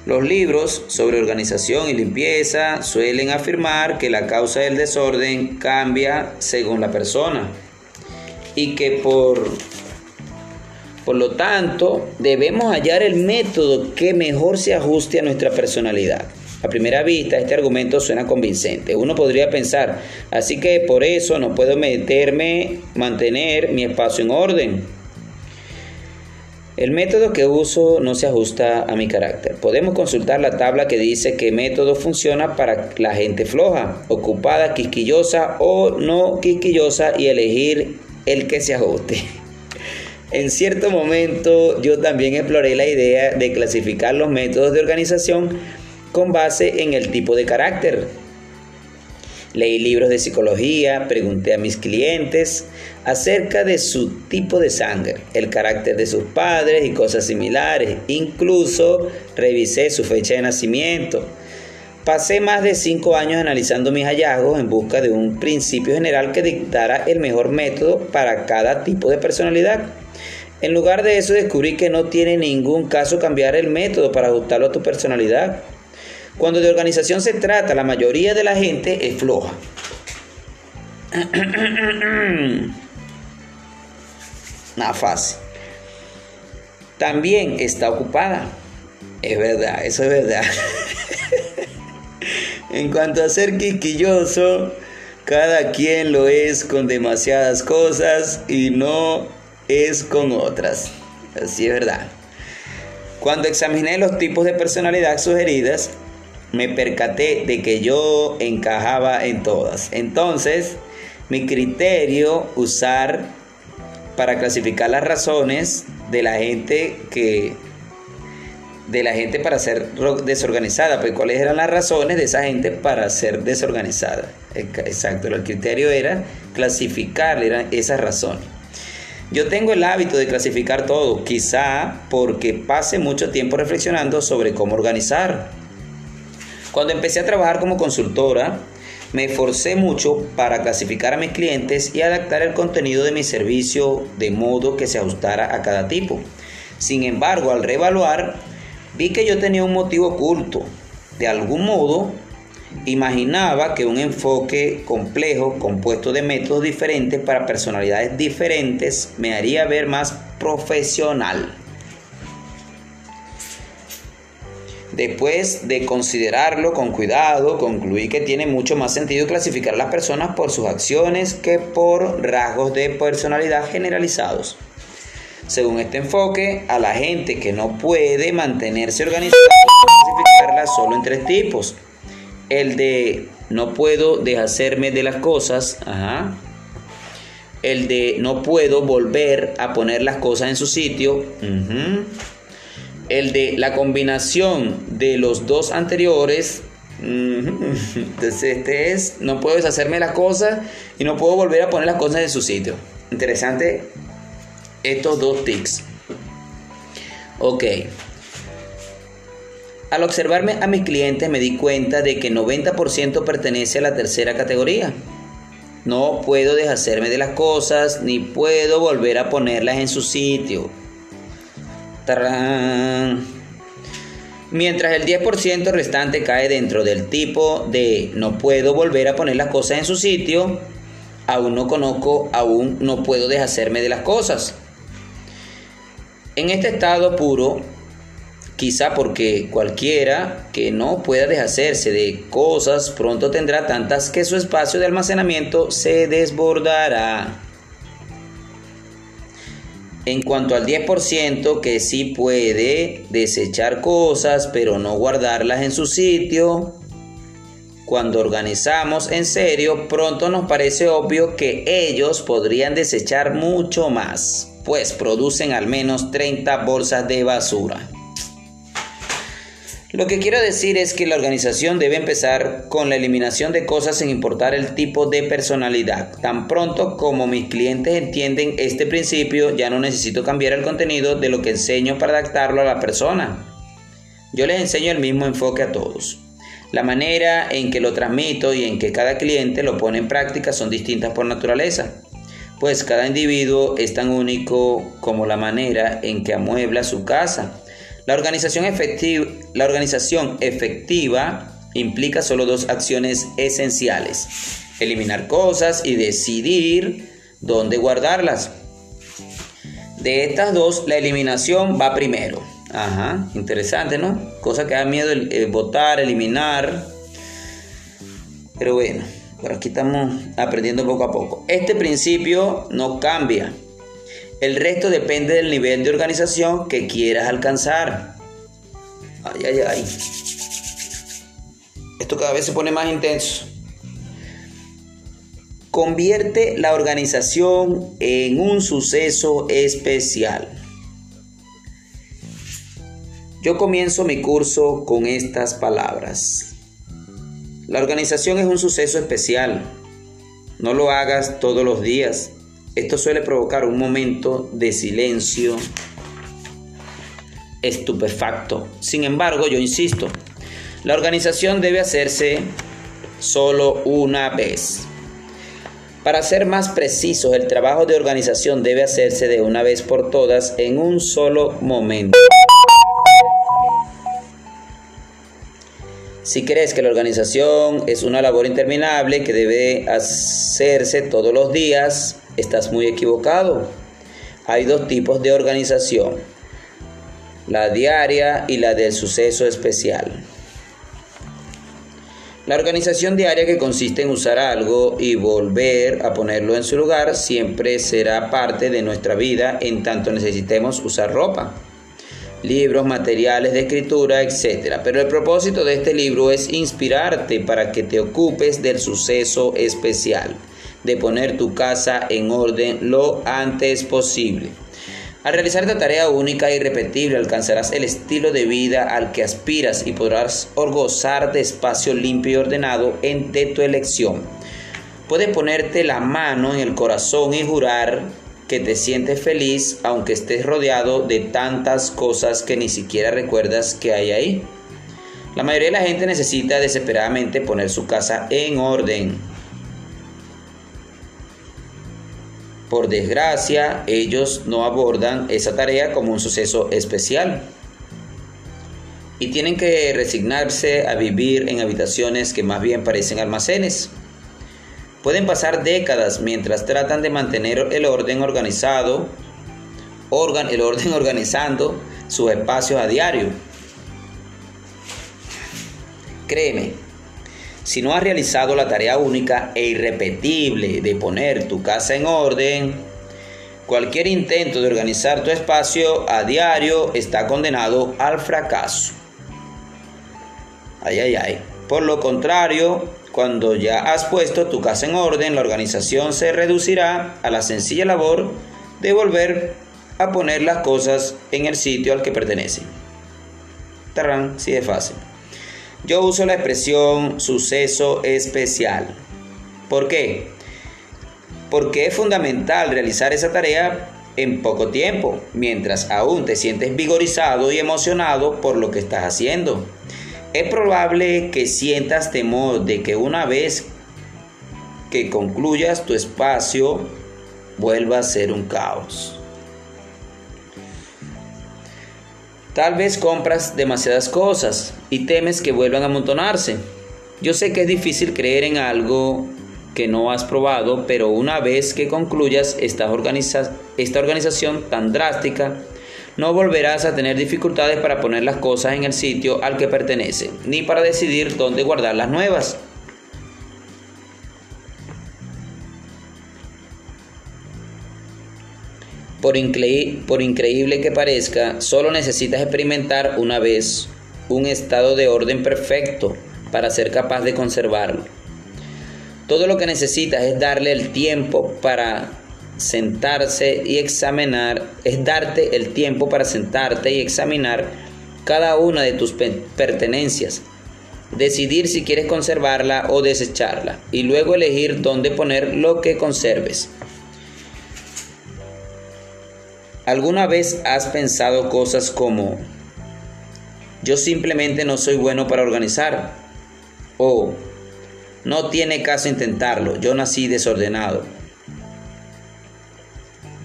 Los libros sobre organización y limpieza suelen afirmar que la causa del desorden cambia según la persona y que por, por lo tanto debemos hallar el método que mejor se ajuste a nuestra personalidad. A primera vista, este argumento suena convincente. Uno podría pensar, así que por eso no puedo meterme, mantener mi espacio en orden. El método que uso no se ajusta a mi carácter. Podemos consultar la tabla que dice qué método funciona para la gente floja, ocupada, quisquillosa o no quisquillosa y elegir el que se ajuste. En cierto momento yo también exploré la idea de clasificar los métodos de organización con base en el tipo de carácter. Leí libros de psicología, pregunté a mis clientes acerca de su tipo de sangre, el carácter de sus padres y cosas similares. Incluso revisé su fecha de nacimiento. Pasé más de cinco años analizando mis hallazgos en busca de un principio general que dictara el mejor método para cada tipo de personalidad. En lugar de eso descubrí que no tiene ningún caso cambiar el método para ajustarlo a tu personalidad. Cuando de organización se trata, la mayoría de la gente es floja. Nada fácil. También está ocupada. Es verdad, eso es verdad. en cuanto a ser quisquilloso, cada quien lo es con demasiadas cosas y no es con otras. Así es verdad. Cuando examiné los tipos de personalidad sugeridas, me percaté de que yo encajaba en todas. Entonces, mi criterio usar para clasificar las razones de la gente que de la gente para ser desorganizada, pues cuáles eran las razones de esa gente para ser desorganizada. Exacto, el criterio era clasificar esas razones. Yo tengo el hábito de clasificar todo, quizá porque pase mucho tiempo reflexionando sobre cómo organizar. Cuando empecé a trabajar como consultora, me esforcé mucho para clasificar a mis clientes y adaptar el contenido de mi servicio de modo que se ajustara a cada tipo. Sin embargo, al reevaluar, vi que yo tenía un motivo oculto. De algún modo, Imaginaba que un enfoque complejo, compuesto de métodos diferentes para personalidades diferentes, me haría ver más profesional. Después de considerarlo con cuidado, concluí que tiene mucho más sentido clasificar a las personas por sus acciones que por rasgos de personalidad generalizados. Según este enfoque, a la gente que no puede mantenerse organizada, clasificarla solo en tres tipos. El de no puedo deshacerme de las cosas, el de no puedo volver a poner las cosas en su sitio, el de la combinación de los dos anteriores, entonces este es no puedo deshacerme de las cosas y no puedo volver a poner las cosas en su sitio. Interesante estos dos tics. Ok. Al observarme a mis clientes me di cuenta de que 90% pertenece a la tercera categoría. No puedo deshacerme de las cosas ni puedo volver a ponerlas en su sitio. Mientras el 10% restante cae dentro del tipo de no puedo volver a poner las cosas en su sitio, aún no conozco, aún no puedo deshacerme de las cosas. En este estado puro, Quizá porque cualquiera que no pueda deshacerse de cosas pronto tendrá tantas que su espacio de almacenamiento se desbordará. En cuanto al 10% que sí puede desechar cosas pero no guardarlas en su sitio, cuando organizamos en serio, pronto nos parece obvio que ellos podrían desechar mucho más, pues producen al menos 30 bolsas de basura. Lo que quiero decir es que la organización debe empezar con la eliminación de cosas sin importar el tipo de personalidad. Tan pronto como mis clientes entienden este principio, ya no necesito cambiar el contenido de lo que enseño para adaptarlo a la persona. Yo les enseño el mismo enfoque a todos. La manera en que lo transmito y en que cada cliente lo pone en práctica son distintas por naturaleza, pues cada individuo es tan único como la manera en que amuebla su casa la organización, efectiva, la organización efectiva implica solo dos acciones esenciales. Eliminar cosas y decidir dónde guardarlas. De estas dos, la eliminación va primero. Ajá, interesante, ¿no? Cosa que da miedo el, votar, eliminar. Pero bueno, por aquí estamos aprendiendo poco a poco. Este principio no cambia. El resto depende del nivel de organización que quieras alcanzar. Ay, ay, ay. Esto cada vez se pone más intenso. Convierte la organización en un suceso especial. Yo comienzo mi curso con estas palabras. La organización es un suceso especial. No lo hagas todos los días. Esto suele provocar un momento de silencio estupefacto. Sin embargo, yo insisto, la organización debe hacerse solo una vez. Para ser más precisos, el trabajo de organización debe hacerse de una vez por todas en un solo momento. Si crees que la organización es una labor interminable que debe hacerse todos los días, estás muy equivocado. Hay dos tipos de organización, la diaria y la del suceso especial. La organización diaria que consiste en usar algo y volver a ponerlo en su lugar siempre será parte de nuestra vida en tanto necesitemos usar ropa. libros, materiales de escritura, etc. Pero el propósito de este libro es inspirarte para que te ocupes del suceso especial, de poner tu casa en orden lo antes posible. Al realizar esta tarea única e irrepetible alcanzarás el estilo de vida al que aspiras y podrás gozar de espacio limpio y ordenado en tu elección. Puedes ponerte la mano en el corazón y jurar que te sientes feliz aunque estés rodeado de tantas cosas que ni siquiera recuerdas que hay ahí. La mayoría de la gente necesita desesperadamente poner su casa en orden. Por desgracia, ellos no abordan esa tarea como un suceso especial y tienen que resignarse a vivir en habitaciones que más bien parecen almacenes. Pueden pasar décadas mientras tratan de mantener el orden organizado, el orden organizando sus espacios a diario. Créeme, si no has realizado la tarea única e irrepetible de poner tu casa en orden, cualquier intento de organizar tu espacio a diario está condenado al fracaso. Ay, ay, ay. Por lo contrario, cuando ya has puesto tu casa en orden, la organización se reducirá a la sencilla labor de volver a poner las cosas en el sitio al que pertenecen. Tarrán, sí de fácil. Yo uso la expresión suceso especial. ¿Por qué? Porque es fundamental realizar esa tarea en poco tiempo, mientras aún te sientes vigorizado y emocionado por lo que estás haciendo. Es probable que sientas temor de que una vez que concluyas tu espacio vuelva a ser un caos. Tal vez compras demasiadas cosas y temes que vuelvan a amontonarse. Yo sé que es difícil creer en algo que no has probado, pero una vez que concluyas esta, organización tan drástica, no volverás a tener dificultades para poner las cosas en el sitio al que pertenecen, ni para decidir dónde guardar las nuevas. Por, increíble que parezca, solo necesitas experimentar una vez un estado de orden perfecto para ser capaz de conservarlo. Todo lo que necesitas es darle el tiempo para sentarse y examinar, es darte el tiempo para sentarte y examinar cada una de tus pertenencias, decidir si quieres conservarla o desecharla y luego elegir dónde poner lo que conserves. ¿Alguna vez has pensado cosas como, yo simplemente no soy bueno para organizar? O, no tiene caso intentarlo, yo nací desordenado.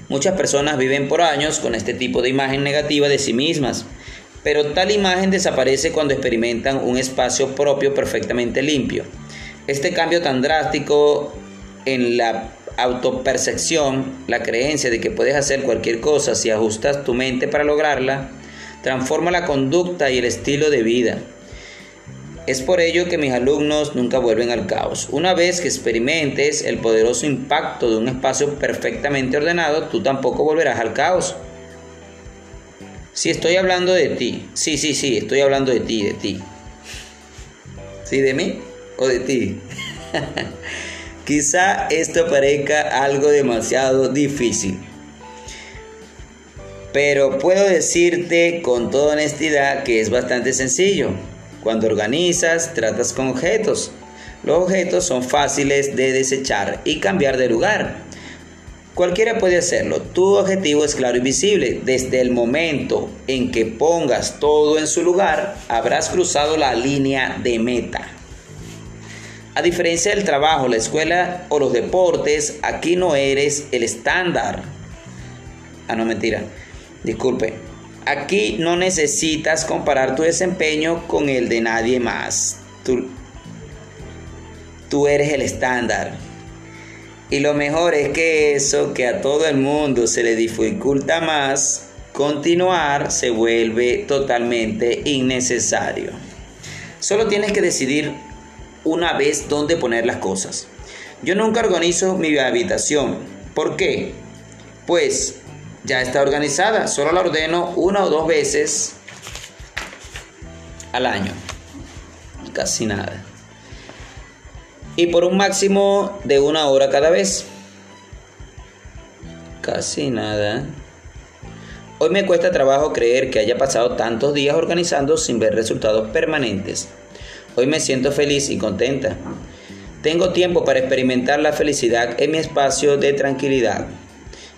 Muchas personas viven por años con este tipo de imagen negativa de sí mismas, pero tal imagen desaparece cuando experimentan un espacio propio perfectamente limpio. Este cambio tan drástico en la autopercepción, la creencia de que puedes hacer cualquier cosa si ajustas tu mente para lograrla, transforma la conducta y el estilo de vida. Es por ello que mis alumnos nunca vuelven al caos. Una vez que experimentes el poderoso impacto de un espacio perfectamente ordenado, tú tampoco volverás al caos. Si estoy hablando de ti, sí, sí, sí, estoy hablando de ti, de ti. ¿Sí, de mí o de ti? Quizá esto parezca algo demasiado difícil. Pero puedo decirte con toda honestidad que es bastante sencillo. Cuando organizas, tratas con objetos. Los objetos son fáciles de desechar y cambiar de lugar. Cualquiera puede hacerlo. Tu objetivo es claro y visible. Desde el momento en que pongas todo en su lugar, habrás cruzado la línea de meta. A diferencia del trabajo, la escuela o los deportes, aquí no eres el estándar. Ah, no, mentira. Disculpe. Aquí no necesitas comparar tu desempeño con el de nadie más. Tú, tú eres el estándar. Y lo mejor es que eso que a todo el mundo se le dificulta más, continuar se vuelve totalmente innecesario. Solo tienes que decidir una vez dónde poner las cosas. Yo nunca organizo mi habitación. ¿Por qué? Pues ya está organizada. Solo la ordeno una o dos veces al año. Casi nada. Y por un máximo de una hora cada vez. Casi nada. Hoy me cuesta trabajo creer que haya pasado tantos días organizando sin ver resultados permanentes. Hoy me siento feliz y contenta. Tengo tiempo para experimentar la felicidad en mi espacio de tranquilidad.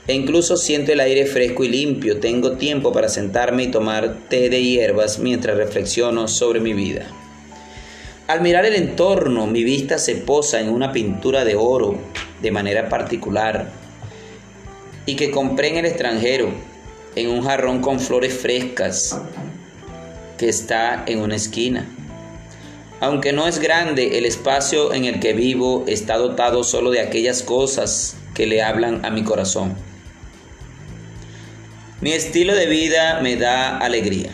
E incluso siento el aire fresco y limpio. Tengo tiempo para sentarme y tomar té de hierbas mientras reflexiono sobre mi vida. Al mirar el entorno, mi vista se posa en una pintura de oro de manera particular y que compré en el extranjero, en un jarrón con flores frescas que está en una esquina. Aunque no es grande, el espacio en el que vivo está dotado solo de aquellas cosas que le hablan a mi corazón. Mi estilo de vida me da alegría.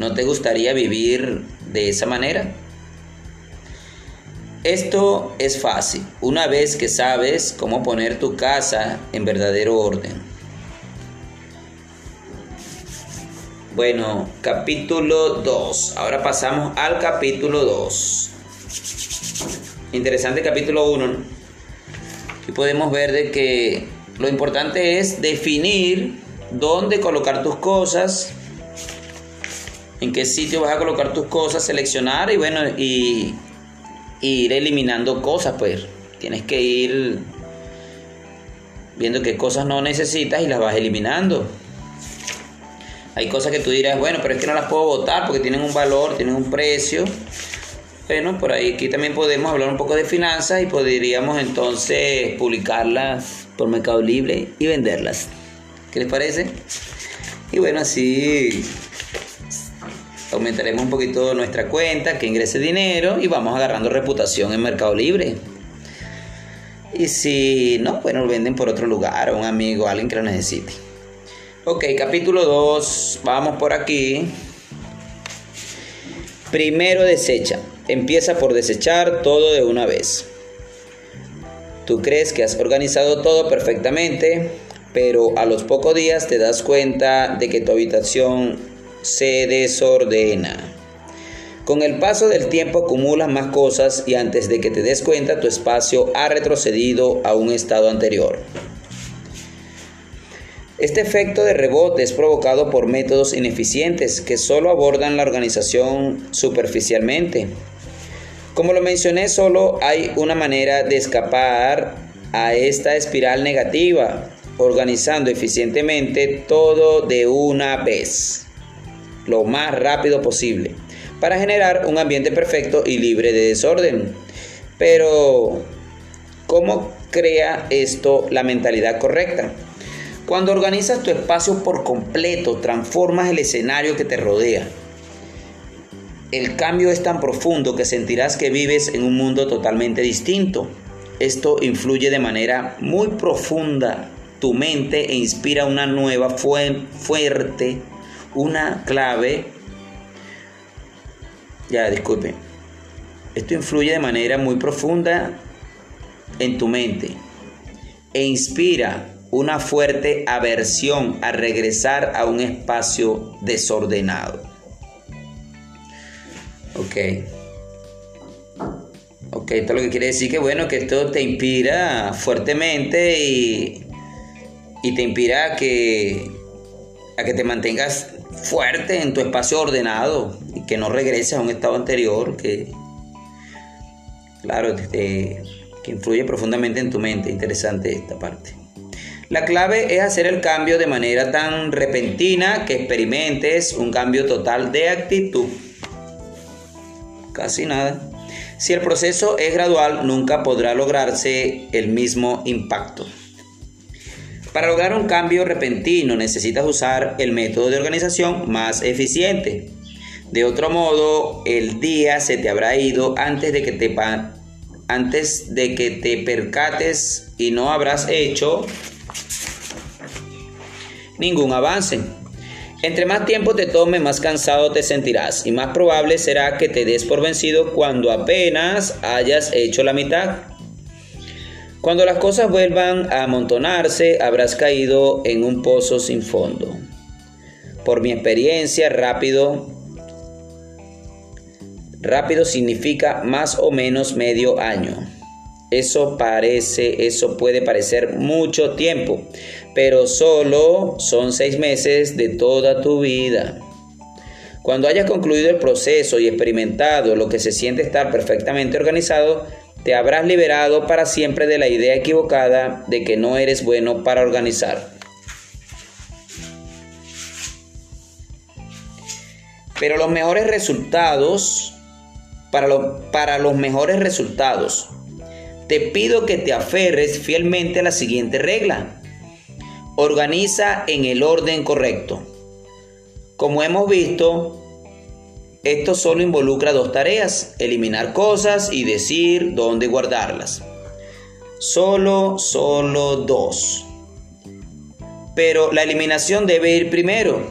¿No te gustaría vivir de esa manera? Esto es fácil, una vez que sabes cómo poner tu casa en verdadero orden. Bueno, capítulo 2. Ahora pasamos al capítulo 2. Interesante capítulo 1. Aquí podemos ver de que lo importante es definir dónde colocar tus cosas, en qué sitio vas a colocar tus cosas, seleccionar y bueno, y ir eliminando cosas, pues tienes que ir viendo qué cosas no necesitas y las vas eliminando. Hay cosas que tú dirás, bueno, pero es que no las puedo votar porque tienen un valor, tienen un precio. Bueno, por ahí aquí también podemos hablar un poco de finanzas y podríamos entonces publicarlas por Mercado Libre y venderlas. ¿Qué les parece? Y bueno, así aumentaremos un poquito nuestra cuenta, que ingrese dinero y vamos agarrando reputación en Mercado Libre. Y si no, bueno, lo venden por otro lugar, a un amigo, a alguien que lo necesite. Ok, capítulo 2, vamos por aquí. Primero desecha. Empieza por desechar todo de una vez. Tú crees que has organizado todo perfectamente, pero a los pocos días te das cuenta de que tu habitación se desordena. Con el paso del tiempo acumulas más cosas y antes de que te des cuenta tu espacio ha retrocedido a un estado anterior. Este efecto de rebote es provocado por métodos ineficientes que solo abordan la organización superficialmente. Como lo mencioné, solo hay una manera de escapar a esta espiral negativa, organizando eficientemente todo de una vez lo más rápido posible para generar un ambiente perfecto y libre de desorden. Pero, ¿cómo crea esto la mentalidad correcta? Cuando organizas tu espacio por completo, transformas el escenario que te rodea. El cambio es tan profundo que sentirás que vives en un mundo totalmente distinto. Esto influye de manera muy profunda tu mente e inspira una nueva fuerte una clave, ya disculpen, esto influye de manera muy profunda en tu mente e inspira una fuerte aversión a regresar a un espacio desordenado. Ok. Ok, esto lo que quiere decir que bueno, que esto te inspira fuertemente y, y te inspira que, a que te mantengas fuerte en tu espacio ordenado y que no regreses a un estado anterior que, claro, que influye profundamente en tu mente. Interesante esta parte. La clave es hacer el cambio de manera tan repentina que experimentes un cambio total de actitud. Casi nada. Si el proceso es gradual, nunca podrá lograrse el mismo impacto. Para lograr un cambio repentino necesitas usar el método de organización más eficiente. De otro modo, el día se te habrá ido antes de que te, antes de que te percates y no habrás hecho ningún avance. Entre más tiempo te tome, más cansado te sentirás y más probable será que te des por vencido cuando apenas hayas hecho la mitad. Cuando las cosas vuelvan a amontonarse, habrás caído en un pozo sin fondo. Por mi experiencia, rápido, rápido significa más o menos medio año. Eso parece, eso puede parecer mucho tiempo, pero solo son seis meses de toda tu vida. Cuando hayas concluido el proceso y experimentado lo que se siente estar perfectamente organizado, te habrás liberado para siempre de la idea equivocada de que no eres bueno para organizar. Pero los mejores resultados, para, para los mejores resultados, te pido que te aferres fielmente a la siguiente regla. Organiza en el orden correcto. Como hemos visto, esto solo involucra dos tareas, eliminar cosas y decir dónde guardarlas. Solo, solo dos. Pero la eliminación debe ir primero.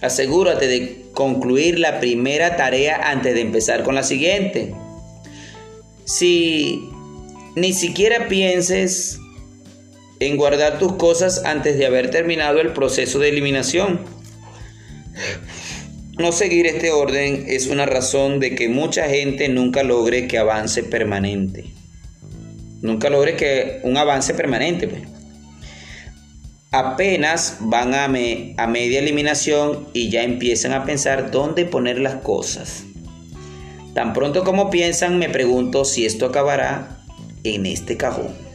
Asegúrate de concluir la primera tarea antes de empezar con la siguiente. Si ni siquiera pienses en guardar tus cosas antes de haber terminado el proceso de eliminación. No seguir este orden es una razón de que mucha gente nunca logre que avance permanente. Nunca logre que un avance permanente. Pues. Apenas van a, a media eliminación y ya empiezan a pensar dónde poner las cosas. Tan pronto como piensan, me pregunto si esto acabará en este cajón.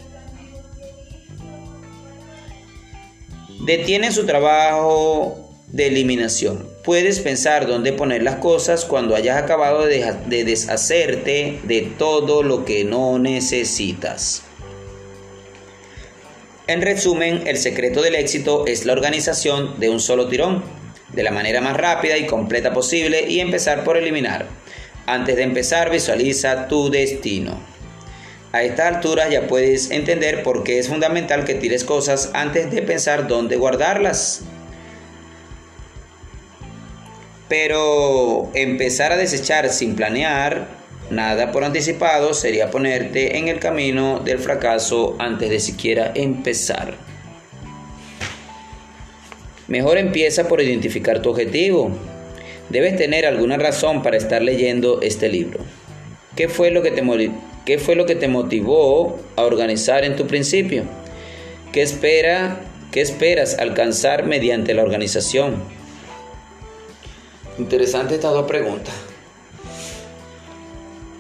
Detienen su trabajo de eliminación. Puedes pensar dónde poner las cosas cuando hayas acabado de, deshacerte de todo lo que no necesitas. En resumen, el secreto del éxito es la organización de un solo tirón, de la manera más rápida y completa posible y empezar por eliminar. Antes de empezar, visualiza tu destino. A esta altura ya puedes entender por qué es fundamental que tires cosas antes de pensar dónde guardarlas. Pero empezar a desechar sin planear nada por anticipado sería ponerte en el camino del fracaso antes de siquiera empezar. Mejor empieza por identificar tu objetivo. Debes tener alguna razón para estar leyendo este libro. ¿Qué fue lo que te, qué fue lo que te motivó a organizar en tu principio? ¿Qué, espera, ¿Qué esperas alcanzar mediante la organización? Interesante estas dos preguntas.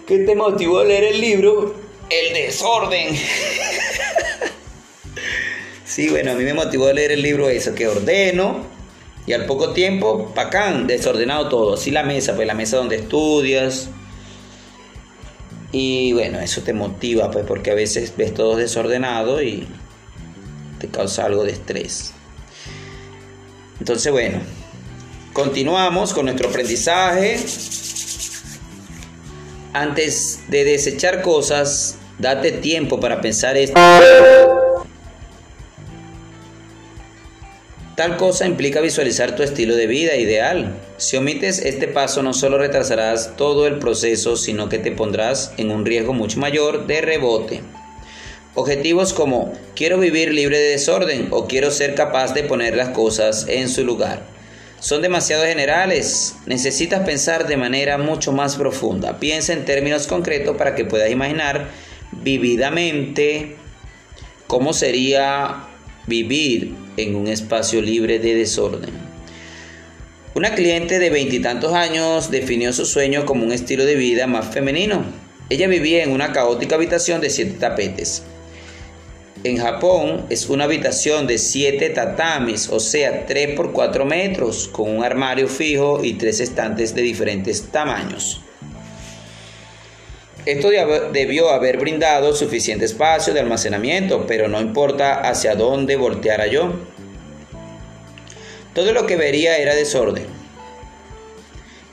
¿Qué te motivó a leer el libro? El desorden. sí, bueno, a mí me motivó a leer el libro eso, que ordeno y al poco tiempo, pacán, desordenado todo. Así la mesa, pues la mesa donde estudias. Y bueno, eso te motiva, pues porque a veces ves todo desordenado y te causa algo de estrés. Entonces, bueno, Continuamos con nuestro aprendizaje. Antes de desechar cosas, date tiempo para pensar esto. Tal cosa implica visualizar tu estilo de vida ideal. Si omites este paso no solo retrasarás todo el proceso, sino que te pondrás en un riesgo mucho mayor de rebote. Objetivos como quiero vivir libre de desorden o quiero ser capaz de poner las cosas en su lugar son demasiado generales. Necesitas pensar de manera mucho más profunda. Piensa en términos concretos para que puedas imaginar vividamente cómo sería vivir en un espacio libre de desorden. Una cliente de veintitantos años definió su sueño como un estilo de vida más femenino. Ella vivía en una caótica habitación de siete tapetes en Japón es una habitación de 7 tatamis, o sea, 3 por 4 metros, con un armario fijo y tres estantes de diferentes tamaños. Esto debió haber brindado suficiente espacio de almacenamiento, pero no importa hacia dónde volteara yo. Todo lo que vería era desorden.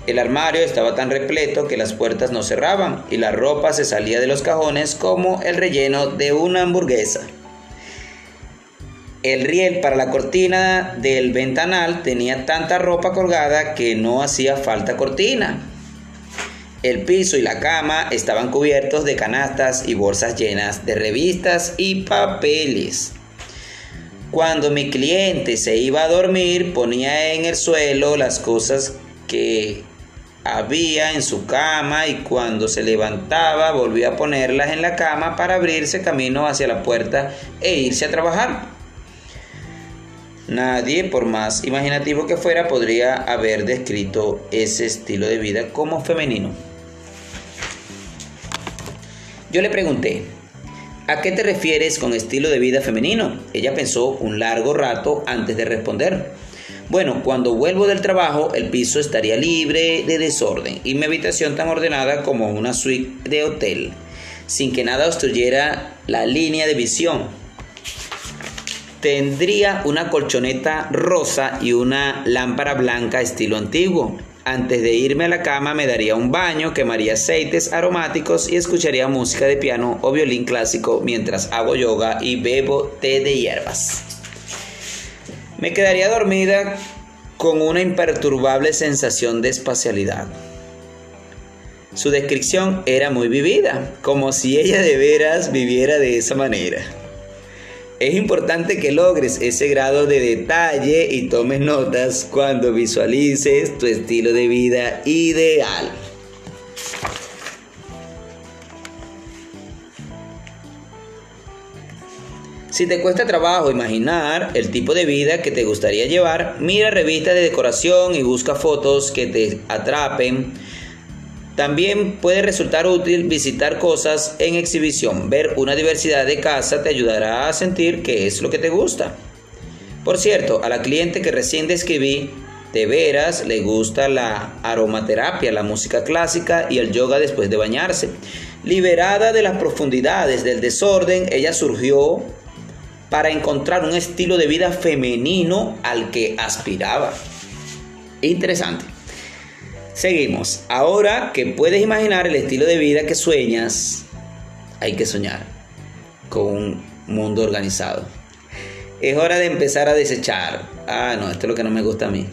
El armario estaba tan repleto que las puertas no cerraban y la ropa se salía de los cajones como el relleno de una hamburguesa. El riel para la cortina del ventanal tenía tanta ropa colgada que no hacía falta cortina. El piso y la cama estaban cubiertos de canastas y bolsas llenas de revistas y papeles. Cuando mi cliente se iba a dormir, ponía en el suelo las cosas que había en su cama y cuando se levantaba volvía a ponerlas en la cama para abrirse camino hacia la puerta e irse a trabajar. Nadie, por más imaginativo que fuera, podría haber descrito ese estilo de vida como femenino. Yo le pregunté, ¿a qué te refieres con estilo de vida femenino? Ella pensó un largo rato antes de responder. Bueno, cuando vuelvo del trabajo, el piso estaría libre de desorden y mi habitación tan ordenada como una suite de hotel, sin que nada obstruyera la línea de visión. Tendría una colchoneta rosa y una lámpara blanca estilo antiguo. Antes de irme a la cama me daría un baño, quemaría aceites aromáticos y escucharía música de piano o violín clásico mientras hago yoga y bebo té de hierbas. Me quedaría dormida con una imperturbable sensación de espacialidad. Su descripción era muy vivida, como si ella de veras viviera de esa manera. Es importante que logres ese grado de detalle y tomes notas cuando visualices tu estilo de vida ideal. Si te cuesta trabajo imaginar el tipo de vida que te gustaría llevar, mira revistas de decoración y busca fotos que te atrapen. También puede resultar útil visitar cosas en exhibición. Ver una diversidad de casa te ayudará a sentir qué es lo que te gusta. Por cierto, a la cliente que recién describí, de veras le gusta la aromaterapia, la música clásica y el yoga después de bañarse. Liberada de las profundidades del desorden, ella surgió para encontrar un estilo de vida femenino al que aspiraba. Interesante. Seguimos. Ahora que puedes imaginar el estilo de vida que sueñas, hay que soñar con un mundo organizado. Es hora de empezar a desechar. Ah, no, esto es lo que no me gusta a mí.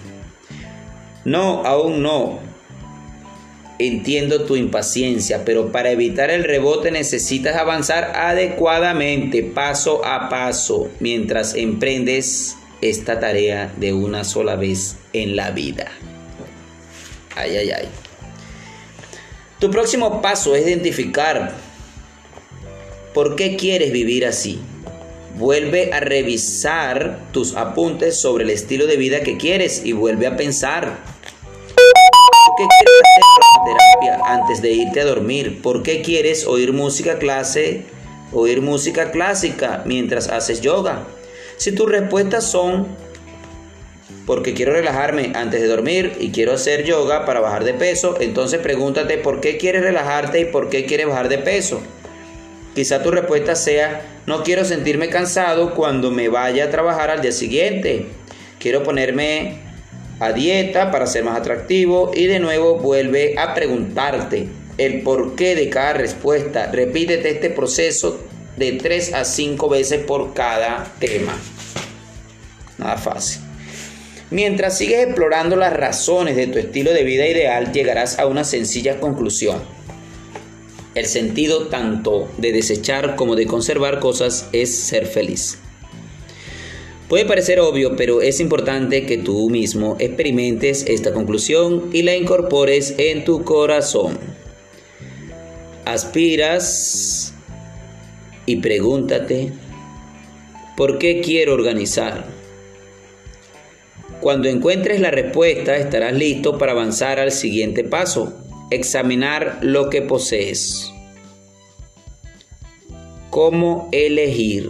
No, aún no. Entiendo tu impaciencia, pero para evitar el rebote necesitas avanzar adecuadamente, paso a paso, mientras emprendes esta tarea de una sola vez en la vida. Ay, ay, ay. Tu próximo paso es identificar por qué quieres vivir así. Vuelve a revisar tus apuntes sobre el estilo de vida que quieres y vuelve a pensar qué quieres hacer terapia antes de irte a dormir? ¿Por qué quieres oír música clase, oír música clásica mientras haces yoga? Si tus respuestas son porque quiero relajarme antes de dormir y quiero hacer yoga para bajar de peso, entonces pregúntate por qué quieres relajarte y por qué quieres bajar de peso. Quizá tu respuesta sea, no quiero sentirme cansado cuando me vaya a trabajar al día siguiente. Quiero ponerme a dieta para ser más atractivo y de nuevo vuelve a preguntarte el porqué de cada respuesta. Repítete este proceso de 3 a 5 veces por cada tema. Nada fácil. Mientras sigues explorando las razones de tu estilo de vida ideal, llegarás a una sencilla conclusión. El sentido tanto de desechar como de conservar cosas es ser feliz. Puede parecer obvio, pero es importante que tú mismo experimentes esta conclusión y la incorpores en tu corazón. Aspiras y pregúntate, ¿por qué quiero organizar? Cuando encuentres la respuesta estarás listo para avanzar al siguiente paso, examinar lo que posees. ¿Cómo elegir?